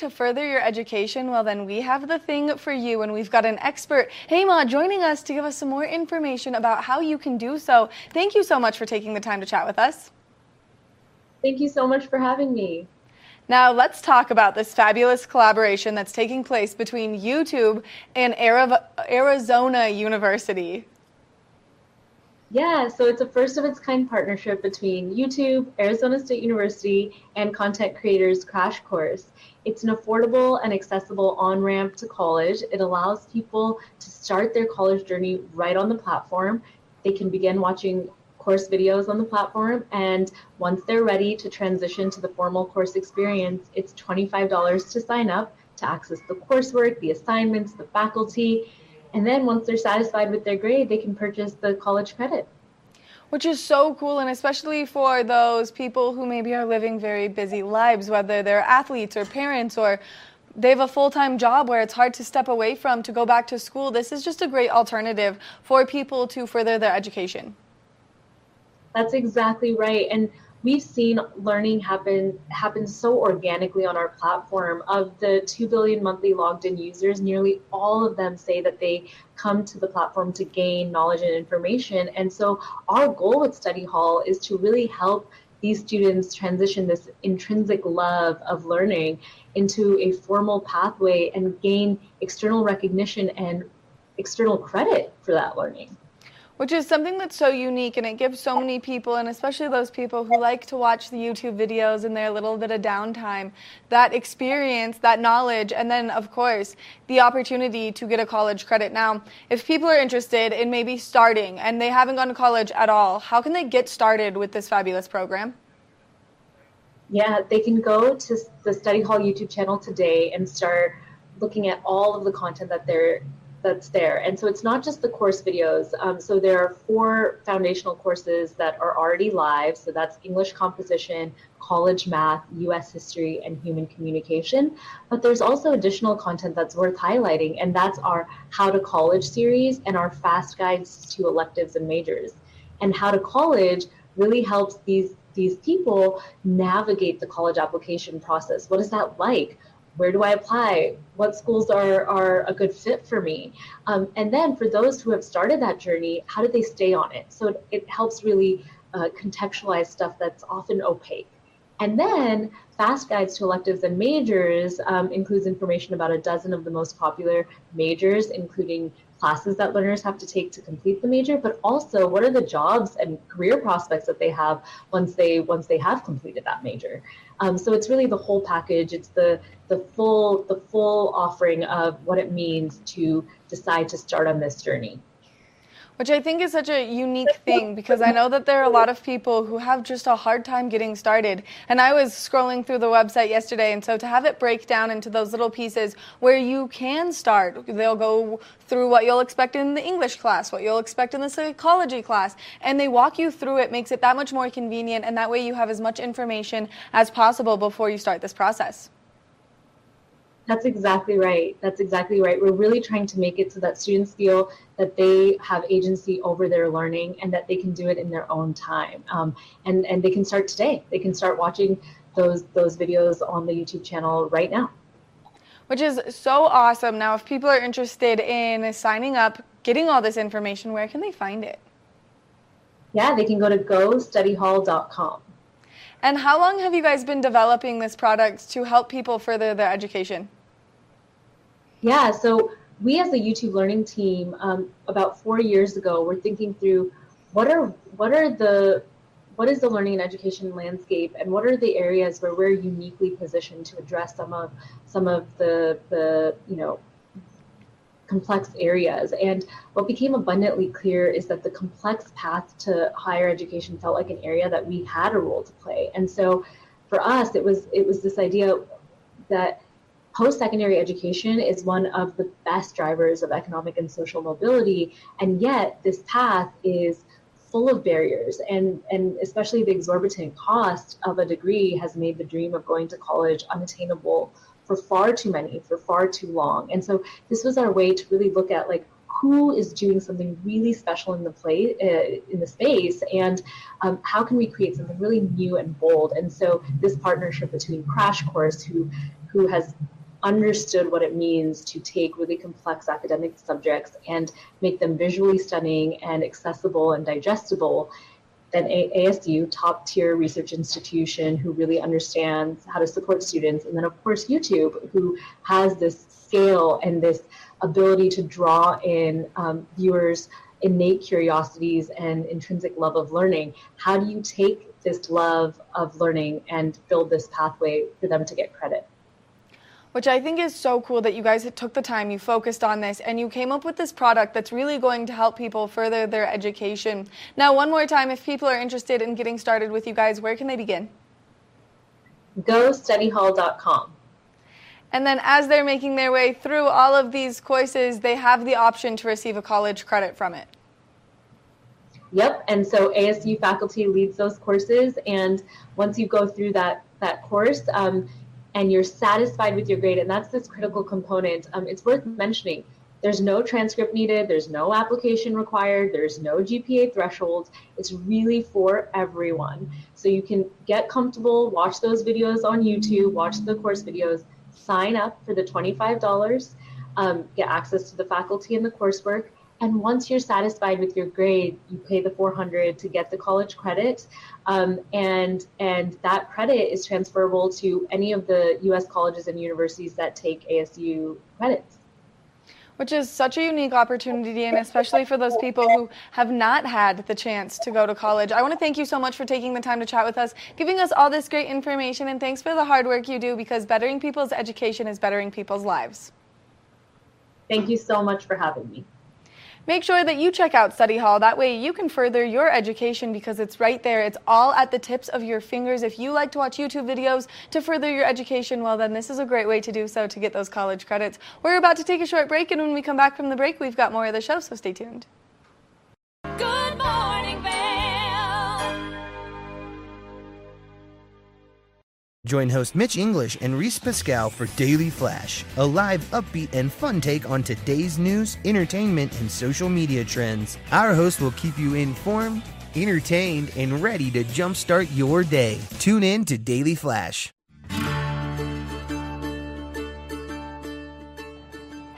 To further your education? Well, then we have the thing for you, and we've got an expert, Hema, joining us to give us some more information about how you can do so. Thank you so much for taking the time to chat with us. Thank you so much for having me. Now, let's talk about this fabulous collaboration that's taking place between YouTube and Arizona University. Yeah, so it's a first of its kind partnership between YouTube, Arizona State University, and Content Creators Crash Course. It's an affordable and accessible on ramp to college. It allows people to start their college journey right on the platform. They can begin watching course videos on the platform, and once they're ready to transition to the formal course experience, it's $25 to sign up to access the coursework, the assignments, the faculty, and then once they're satisfied with their grade, they can purchase the college credit. Which is so cool, and especially for those people who maybe are living very busy lives, whether they're athletes or parents or they have a full time job where it's hard to step away from to go back to school. This is just a great alternative for people to further their education. That's exactly right. And we've seen learning happen happen so organically on our platform. Of the 2 billion monthly logged in users, nearly all of them say that they come to the platform to gain knowledge and information. And so our goal with Study Hall is to really help these students transition this intrinsic love of learning into a formal pathway and gain external recognition and external credit for that learning which is something that's so unique and it gives so many people and especially those people who like to watch the youtube videos in their little bit of downtime that experience that knowledge and then of course the opportunity to get a college credit. Now if people are interested in maybe starting and they haven't gone to college at all how can they get started with this fabulous program? Yeah they can go to the study hall youtube channel today and start looking at all of the content that they're that's there. And so it's not just the course videos. Um, so there are four foundational courses that are already live. So that's English composition, college math, US history, and human communication. But there's also additional content that's worth highlighting, and that's our How to College series and our fast guides to electives and majors. And How to College really helps these these people navigate the college application process. What is that like? Where do I apply? What schools are, are a good fit for me? Um, and then for those who have started that journey, how do they stay on it? So it, it helps really uh, contextualize stuff that's often opaque. And then Fast Guides to Electives and Majors um, includes information about a dozen of the most popular majors, including classes that learners have to take to complete the major, but also what are the jobs and career prospects that they have once they once they have completed that major. Um, so it's really the whole package. It's the the full the full offering of what it means to decide to start on this journey which I think is such a unique thing because I know that there are a lot of people who have just a hard time getting started. And I was scrolling through the website yesterday, and so to have it break down into those little pieces where you can start, they'll go through what you'll expect in the English class, what you'll expect in the psychology class, and they walk you through it, makes it that much more convenient, and that way you have as much information as possible before you start this process. That's exactly right. That's exactly right. We're really trying to make it so that students feel that they have agency over their learning and that they can do it in their own time. Um, and and they can start today. They can start watching those those videos on the YouTube channel right now. Which is so awesome. Now, if people are interested in signing up, getting all this information, where can they find it? Yeah, they can go to gostudyhall.com. And how long have you guys been developing this product to help people further their education? Yeah, so we as a YouTube learning team, um, about four years ago, were thinking through what are what are the what is the learning and education landscape, and what are the areas where we're uniquely positioned to address some of some of the the you know complex areas. And what became abundantly clear is that the complex path to higher education felt like an area that we had a role to play. And so for us, it was it was this idea that post-secondary education is one of the best drivers of economic and social mobility and yet this path is full of barriers and and especially the exorbitant cost of a degree has made the dream of going to college unattainable for far too many for far too long. And so this was our way to really look at like who is doing something really special in the play uh, in the space and um, how can we create something really new and bold? And so this partnership between crash course who who has understood what it means to take really complex academic subjects and make them visually stunning and accessible and digestible, then ASU, top tier research institution who really understands how to support students, and then of course YouTube, who has this scale and this ability to draw in um, viewers' innate curiosities and intrinsic love of learning. How do you take this love of learning and build this pathway for them to get credit? Which I think is so cool that you guys took the time, you focused on this, and you came up with this product that's really going to help people further their education. Now, one more time, if people are interested in getting started with you guys, where can they begin? GoStudyHall.com. And then, as they're making their way through all of these courses, they have the option to receive a college credit from it. Yep, and so ASU faculty leads those courses, and once you go through that that course, um, and you're satisfied with your grade, and that's this critical component, um, it's worth mentioning. There's no transcript needed, there's no application required, there's no GPA threshold. It's really for everyone. So you can get comfortable, watch those videos on YouTube, watch the course videos, sign up for the $25, um, get access to the faculty and the coursework, and once you're satisfied with your grade, you pay the 400 to get the college credit, um, and and that credit is transferable to any of the U.S. colleges and universities that take ASU credits. Which is such a unique opportunity, and especially for those people who have not had the chance to go to college. I want to thank you so much for taking the time to chat with us, giving us all this great information, and thanks for the hard work you do because bettering people's education is bettering people's lives. Thank you so much for having me. Make sure that you check out Study Hall. That way you can further your education because it's right there. It's all at the tips of your fingers. If you like to watch YouTube videos to further your education, well, then this is a great way to do so to get those college credits. We're about to take a short break, and when we come back from the break, we've got more of the show, so stay tuned. Join host Mitch English and Reese Pascal for Daily Flash, a live, upbeat, and fun take on today's news, entertainment, and social media trends. Our host will keep you informed, entertained, and ready to jumpstart your day. Tune in to Daily Flash.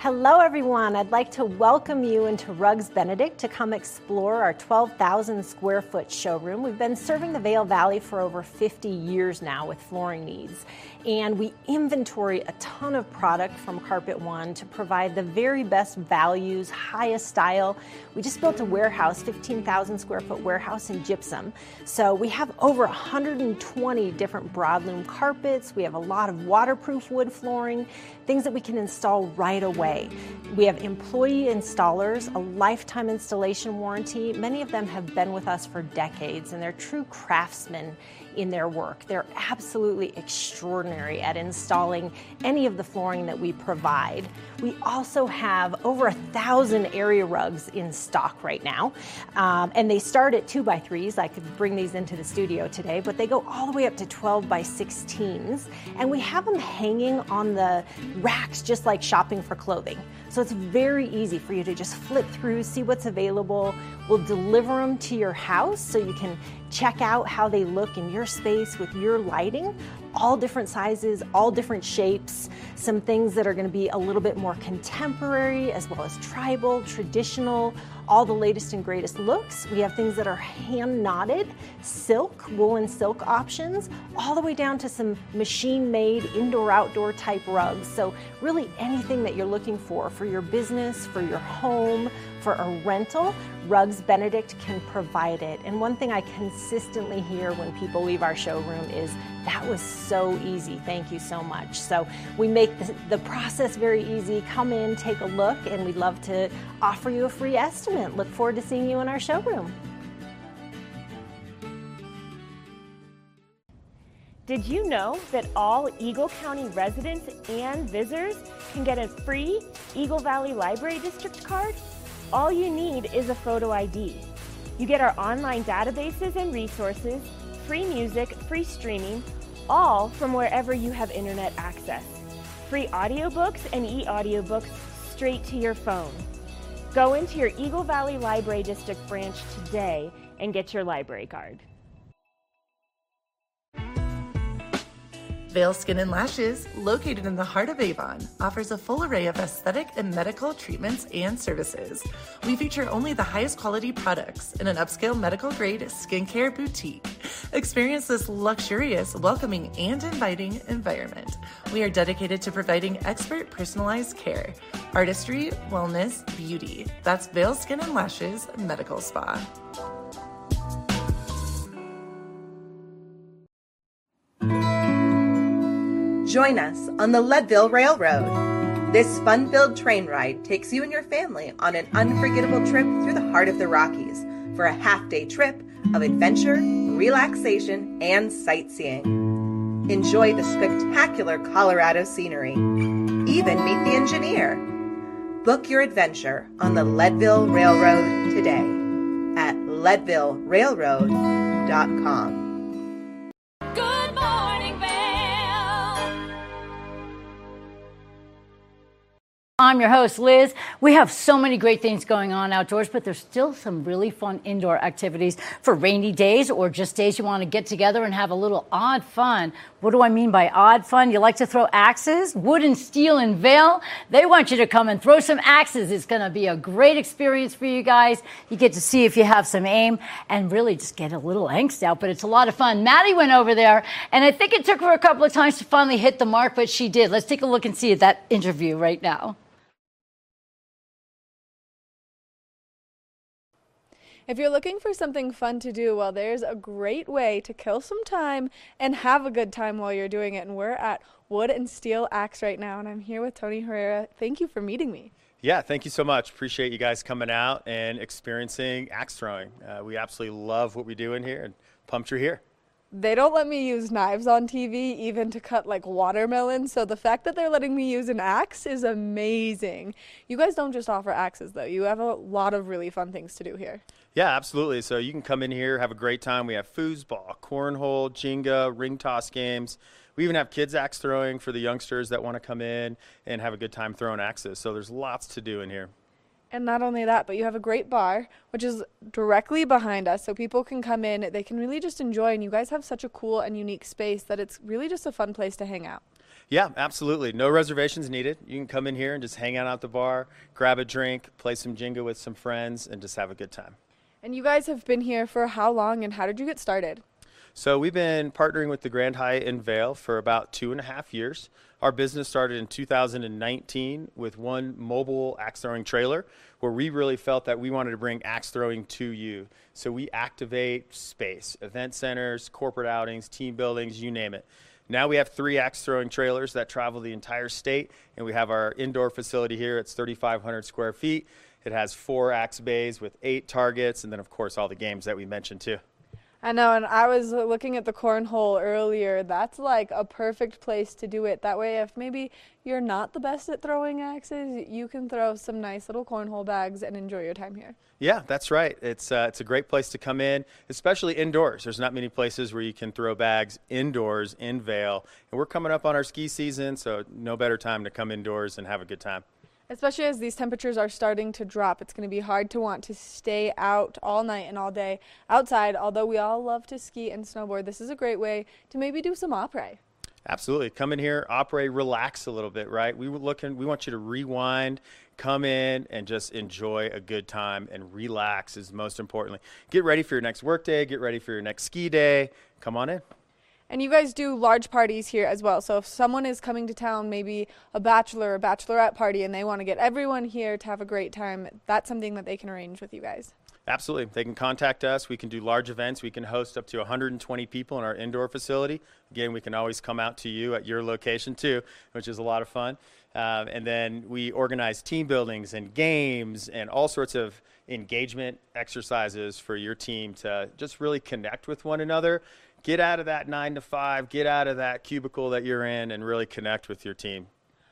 Hello, everyone. I'd like to welcome you into Rugs Benedict to come explore our 12,000 square foot showroom. We've been serving the Vail Valley for over 50 years now with flooring needs, and we inventory a ton of product from Carpet One to provide the very best values, highest style. We just built a warehouse, 15,000 square foot warehouse in gypsum. So we have over 120 different broadloom carpets. We have a lot of waterproof wood flooring, things that we can install right away. We have employee installers, a lifetime installation warranty. Many of them have been with us for decades and they're true craftsmen in their work. They're absolutely extraordinary at installing any of the flooring that we provide. We also have over a thousand area rugs in stock right now, um, and they start at two by threes. I could bring these into the studio today, but they go all the way up to 12 by 16s, and we have them hanging on the racks just like shopping for clothing. So it's very easy for you to just flip through, see what's available. We'll deliver them to your house so you can check out how they look in your space with your lighting. All different sizes, all different shapes, some things that are going to be a little bit more contemporary as well as tribal, traditional, all the latest and greatest looks. We have things that are hand knotted, silk, woolen silk options, all the way down to some machine made indoor outdoor type rugs. So, really anything that you're looking for for your business, for your home, for a rental, Rugs Benedict can provide it. And one thing I consistently hear when people leave our showroom is that was so easy. Thank you so much. So we make the, the process very easy. Come in, take a look, and we'd love to offer you a free estimate. Look forward to seeing you in our showroom. Did you know that all Eagle County residents and visitors can get a free Eagle Valley Library District card? All you need is a photo ID. You get our online databases and resources, free music, free streaming, all from wherever you have internet access. Free audiobooks and e-audiobooks straight to your phone. Go into your Eagle Valley Library District branch today and get your library card. Vail Skin and Lashes, located in the heart of Avon, offers a full array of aesthetic and medical treatments and services. We feature only the highest quality products in an upscale medical grade skincare boutique. Experience this luxurious, welcoming, and inviting environment. We are dedicated to providing expert personalized care, artistry, wellness, beauty. That's Vail Skin and Lashes Medical Spa. Join us on the Leadville Railroad. This fun filled train ride takes you and your family on an unforgettable trip through the heart of the Rockies for a half day trip of adventure, relaxation, and sightseeing. Enjoy the spectacular Colorado scenery. Even meet the engineer. Book your adventure on the Leadville Railroad today at leadvillerailroad.com. I'm your host, Liz. We have so many great things going on outdoors, but there's still some really fun indoor activities for rainy days or just days you want to get together and have a little odd fun. What do I mean by odd fun? You like to throw axes? Wood and steel and Vail, they want you to come and throw some axes. It's going to be a great experience for you guys. You get to see if you have some aim and really just get a little angst out, but it's a lot of fun. Maddie went over there, and I think it took her a couple of times to finally hit the mark, but she did. Let's take a look and see that interview right now. If you're looking for something fun to do, well, there's a great way to kill some time and have a good time while you're doing it. And we're at Wood and Steel Axe right now, and I'm here with Tony Herrera. Thank you for meeting me. Yeah, thank you so much. Appreciate you guys coming out and experiencing axe throwing. Uh, we absolutely love what we do in here and pumped you're here. They don't let me use knives on TV, even to cut like watermelon. So the fact that they're letting me use an axe is amazing. You guys don't just offer axes, though. You have a lot of really fun things to do here. Yeah, absolutely. So you can come in here, have a great time. We have foosball, cornhole, Jenga, ring toss games. We even have kids axe throwing for the youngsters that want to come in and have a good time throwing axes. So there's lots to do in here. And not only that, but you have a great bar, which is directly behind us, so people can come in. They can really just enjoy, and you guys have such a cool and unique space that it's really just a fun place to hang out. Yeah, absolutely. No reservations needed. You can come in here and just hang out at the bar, grab a drink, play some Jenga with some friends, and just have a good time. And you guys have been here for how long, and how did you get started? So we've been partnering with the Grand Hyatt in Vail for about two and a half years. Our business started in 2019 with one mobile axe throwing trailer where we really felt that we wanted to bring axe throwing to you. So we activate space, event centers, corporate outings, team buildings, you name it. Now we have three axe throwing trailers that travel the entire state, and we have our indoor facility here. It's 3,500 square feet. It has four axe bays with eight targets, and then, of course, all the games that we mentioned too. I know, and I was looking at the cornhole earlier. That's like a perfect place to do it. That way, if maybe you're not the best at throwing axes, you can throw some nice little cornhole bags and enjoy your time here. Yeah, that's right. It's uh, it's a great place to come in, especially indoors. There's not many places where you can throw bags indoors in Vail, and we're coming up on our ski season, so no better time to come indoors and have a good time. Especially as these temperatures are starting to drop, it's going to be hard to want to stay out all night and all day outside. Although we all love to ski and snowboard, this is a great way to maybe do some après. Absolutely. Come in here, operate, relax a little bit, right? We were looking we want you to rewind, come in and just enjoy a good time and relax is most importantly. Get ready for your next work day, get ready for your next ski day. Come on in. And you guys do large parties here as well. So if someone is coming to town, maybe a bachelor or bachelorette party, and they want to get everyone here to have a great time, that's something that they can arrange with you guys. Absolutely. They can contact us. We can do large events. We can host up to 120 people in our indoor facility. Again, we can always come out to you at your location too, which is a lot of fun. Um, and then we organize team buildings and games and all sorts of engagement exercises for your team to just really connect with one another. Get out of that nine to five, get out of that cubicle that you're in, and really connect with your team.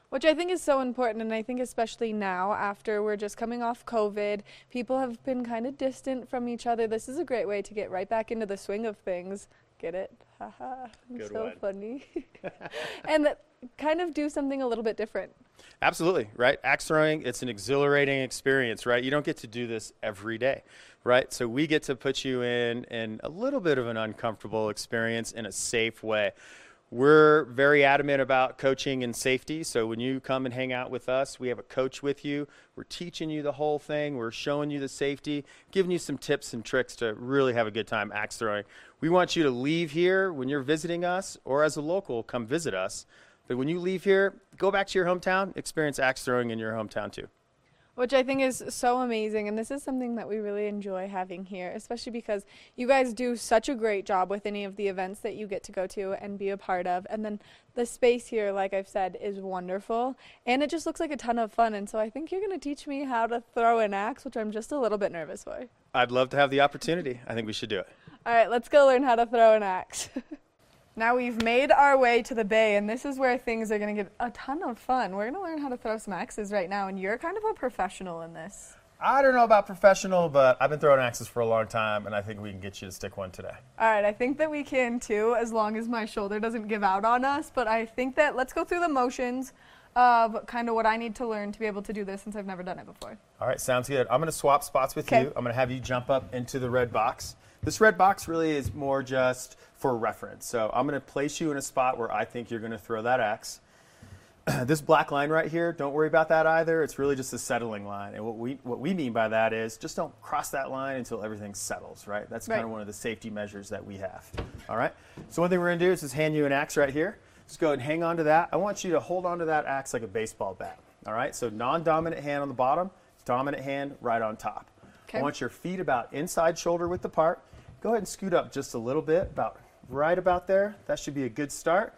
Which I think is so important, and I think especially now, after we're just coming off COVID, people have been kind of distant from each other. This is a great way to get right back into the swing of things. Get it? Haha. Good so one. funny. and kind of do something a little bit different. Absolutely, right? Axe throwing, it's an exhilarating experience, right? You don't get to do this every day, right? So we get to put you in in a little bit of an uncomfortable experience in a safe way. We're very adamant about coaching and safety. So when you come and hang out with us, we have a coach with you. We're teaching you the whole thing. We're showing you the safety, giving you some tips and tricks to really have a good time axe throwing. We want you to leave here when you're visiting us or as a local, come visit us. But when you leave here, go back to your hometown, experience axe throwing in your hometown too. Which I think is so amazing. And this is something that we really enjoy having here, especially because you guys do such a great job with any of the events that you get to go to and be a part of. And then the space here, like I've said, is wonderful. And it just looks like a ton of fun. And so I think you're going to teach me how to throw an axe, which I'm just a little bit nervous for. I'd love to have the opportunity. I think we should do it. All right, let's go learn how to throw an axe. now we've made our way to the bay, and this is where things are going to get a ton of fun. We're going to learn how to throw some axes right now, and you're kind of a professional in this. I don't know about professional, but I've been throwing axes for a long time, and I think we can get you to stick one today. All right, I think that we can too, as long as my shoulder doesn't give out on us. But I think that let's go through the motions of kind of what I need to learn to be able to do this since I've never done it before. All right, sounds good. I'm going to swap spots with 'Kay. you. I'm going to have you jump up into the red box. This red box really is more just for reference. So I'm going to place you in a spot where I think you're going to throw that axe. this black line right here, don't worry about that either. It's really just a settling line. And what we what we mean by that is just don't cross that line until everything settles, right? That's kind of one of the safety measures that we have. All right? So one thing we're going to do is just hand you an axe right here. Just go ahead and hang on to that. I want you to hold on to that axe like a baseball bat. All right? So non-dominant hand on the bottom, dominant hand right on top. Okay. I want your feet about inside shoulder width apart. Go ahead and scoot up just a little bit, about right about there. That should be a good start.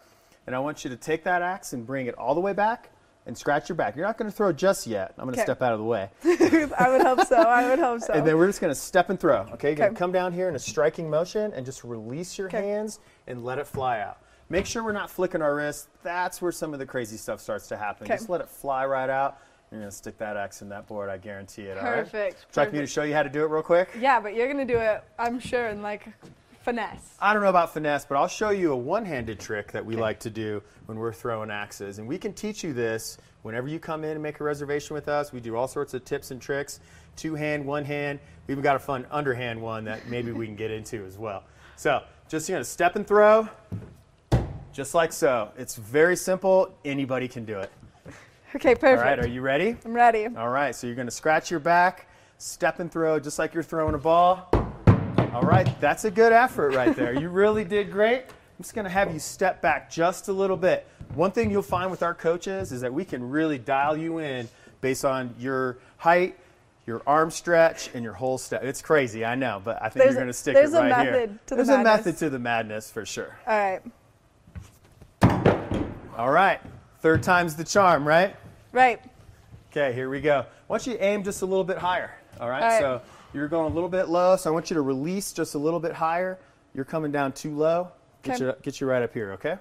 And I want you to take that axe and bring it all the way back and scratch your back. You're not going to throw just yet. I'm going to step out of the way. I would hope so. I would hope so. And then we're just going to step and throw. Okay, you're going to come down here in a striking motion and just release your Okay. hands and let it fly out. Make sure we're not flicking our wrists. That's where some of the crazy stuff starts to happen. Okay. Just let it fly right out. You're going to stick that axe in that board. I guarantee it. all right? Perfect, Would you like me to show you how to do it real quick? yeah, but you're going to do it, I'm sure, in like finesse. I don't know about finesse, but I'll show you a one-handed trick that we like to do when we're throwing axes. And we can teach you this whenever you come in and make a reservation with us. We do all sorts of tips and tricks. Two hand, one hand. We even got a fun underhand one that maybe we can get into as well. So just you know, step and throw, just like so. It's very simple. Anybody can do it. Okay, perfect. All right, are you ready? I'm ready. All right, so you're going to scratch your back, step and throw just like you're throwing a ball. All right, that's a good effort right there. You really did great. I'm just going to have you step back just a little bit. One thing you'll find with our coaches is that we can really dial you in based on your height, your arm stretch, and your whole step. It's crazy, I know, but I think There's you're going to stick it right here. There's a method to the madness. there's a method to the madness for sure. All right. All right. Third time's the charm, right? Right. Okay, here we go. Why don't you aim just a little bit higher. All right. All right. So you're going a little bit low, so I want you to release just a little bit higher. You're coming down too low. Get Okay. you get you right up here, okay?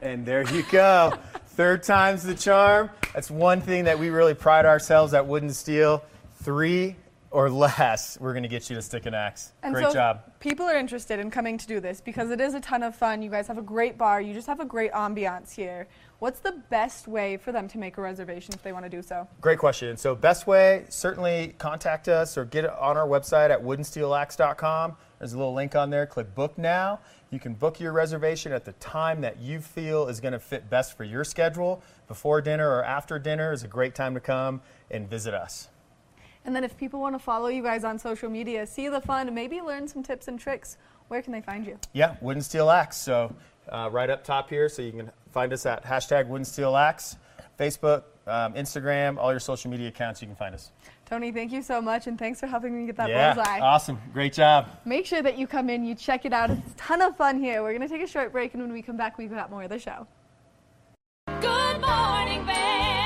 And there you go. Third time's the charm. That's one thing that we really pride ourselves at Wooden Steel. Three or less, we're going to get you to stick an axe. And Great so job. people are interested in coming to do this because it is a ton of fun. You guys have a great bar. You just have a great ambiance here. What's the best way for them to make a reservation if they want to do so? Great question. So, best way, certainly contact us or get on our website at woodensteelaxe.com. There's a little link on there. Click book now. You can book your reservation at the time that you feel is going to fit best for your schedule. Before dinner or after dinner is a great time to come and visit us. And then if people want to follow you guys on social media, see the fun, maybe learn some tips and tricks, where can they find you? Yeah, Wooden Steel Axe. So, uh, right up top here, so you can find us at hashtag Wooden Steel Axe, Facebook, um, Instagram, all your social media accounts, you can find us. Tony, thank you so much, and thanks for helping me get that yeah, bullseye. awesome. Great job. Make sure that you come in, you check it out. It's a ton of fun here. We're going to take a short break, and when we come back, we've got more of the show. Good morning, Vail.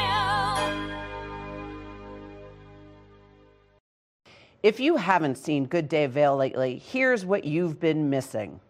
If you haven't seen Good Day Vail lately, here's what you've been missing.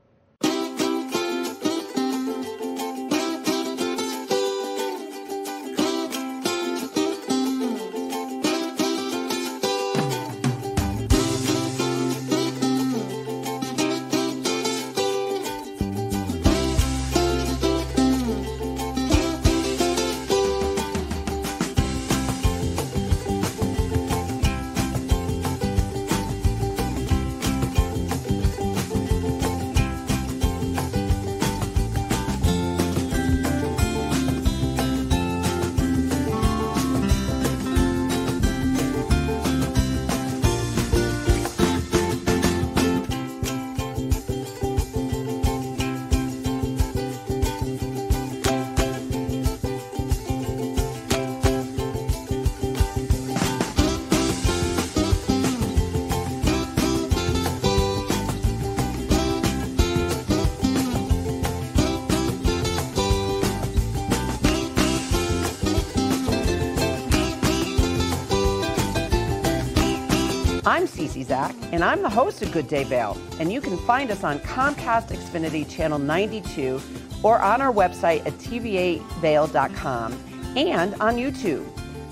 Zach, and I'm the host of Good Day Vail. And you can find us on Comcast Xfinity Channel 92 or on our website at tv8vail.com and on YouTube.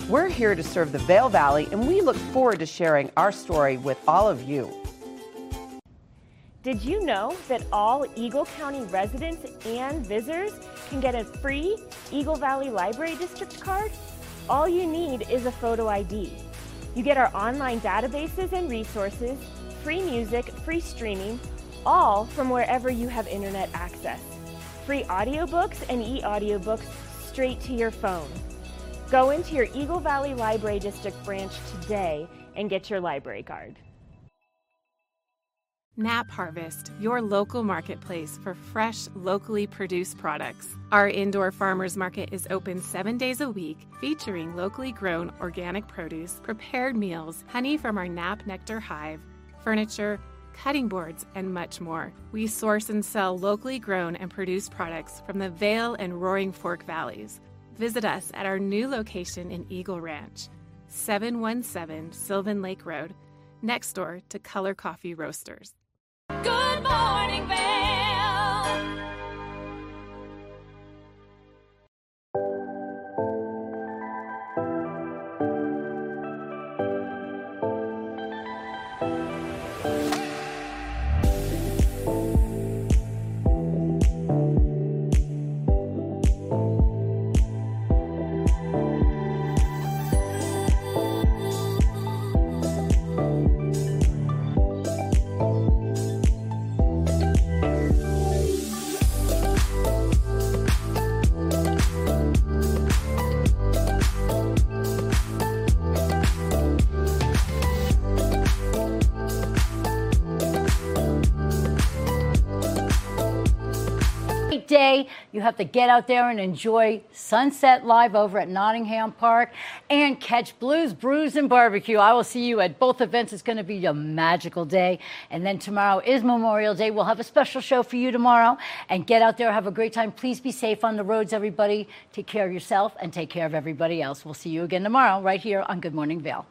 We're here to serve the Vail Valley, and we look forward to sharing our story with all of you. Did you know that all Eagle County residents and visitors can get a free Eagle Valley Library District card? All you need is a photo ID. You get our online databases and resources, free music, free streaming, all from wherever you have internet access. Free audiobooks and e-audiobooks straight to your phone. Go into your Eagle Valley Library District branch today and get your library card. Nap Harvest, your local marketplace for fresh, locally produced products. Our indoor farmers market is open seven days a week, featuring locally grown organic produce, prepared meals, honey from our Nap Nectar hive, furniture, cutting boards, and much more. We source and sell locally grown and produced products from the Vail and Roaring Fork Valleys. Visit us at our new location in Eagle Ranch, 717 Sylvan Lake Road, next door to Color Coffee Roasters. Good morning, Vail. You have to get out there and enjoy Sunset Live over at Nottingham Park and catch Blues, Brews, and Barbecue. I will see you at both events. It's going to be a magical day. And then tomorrow is Memorial Day. We'll have a special show for you tomorrow. And get out there, have a great time. Please be safe on the roads, everybody. Take care of yourself and take care of everybody else. We'll see you again tomorrow right here on Good Morning Vail.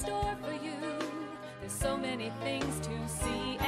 Store for you. There's so many things to see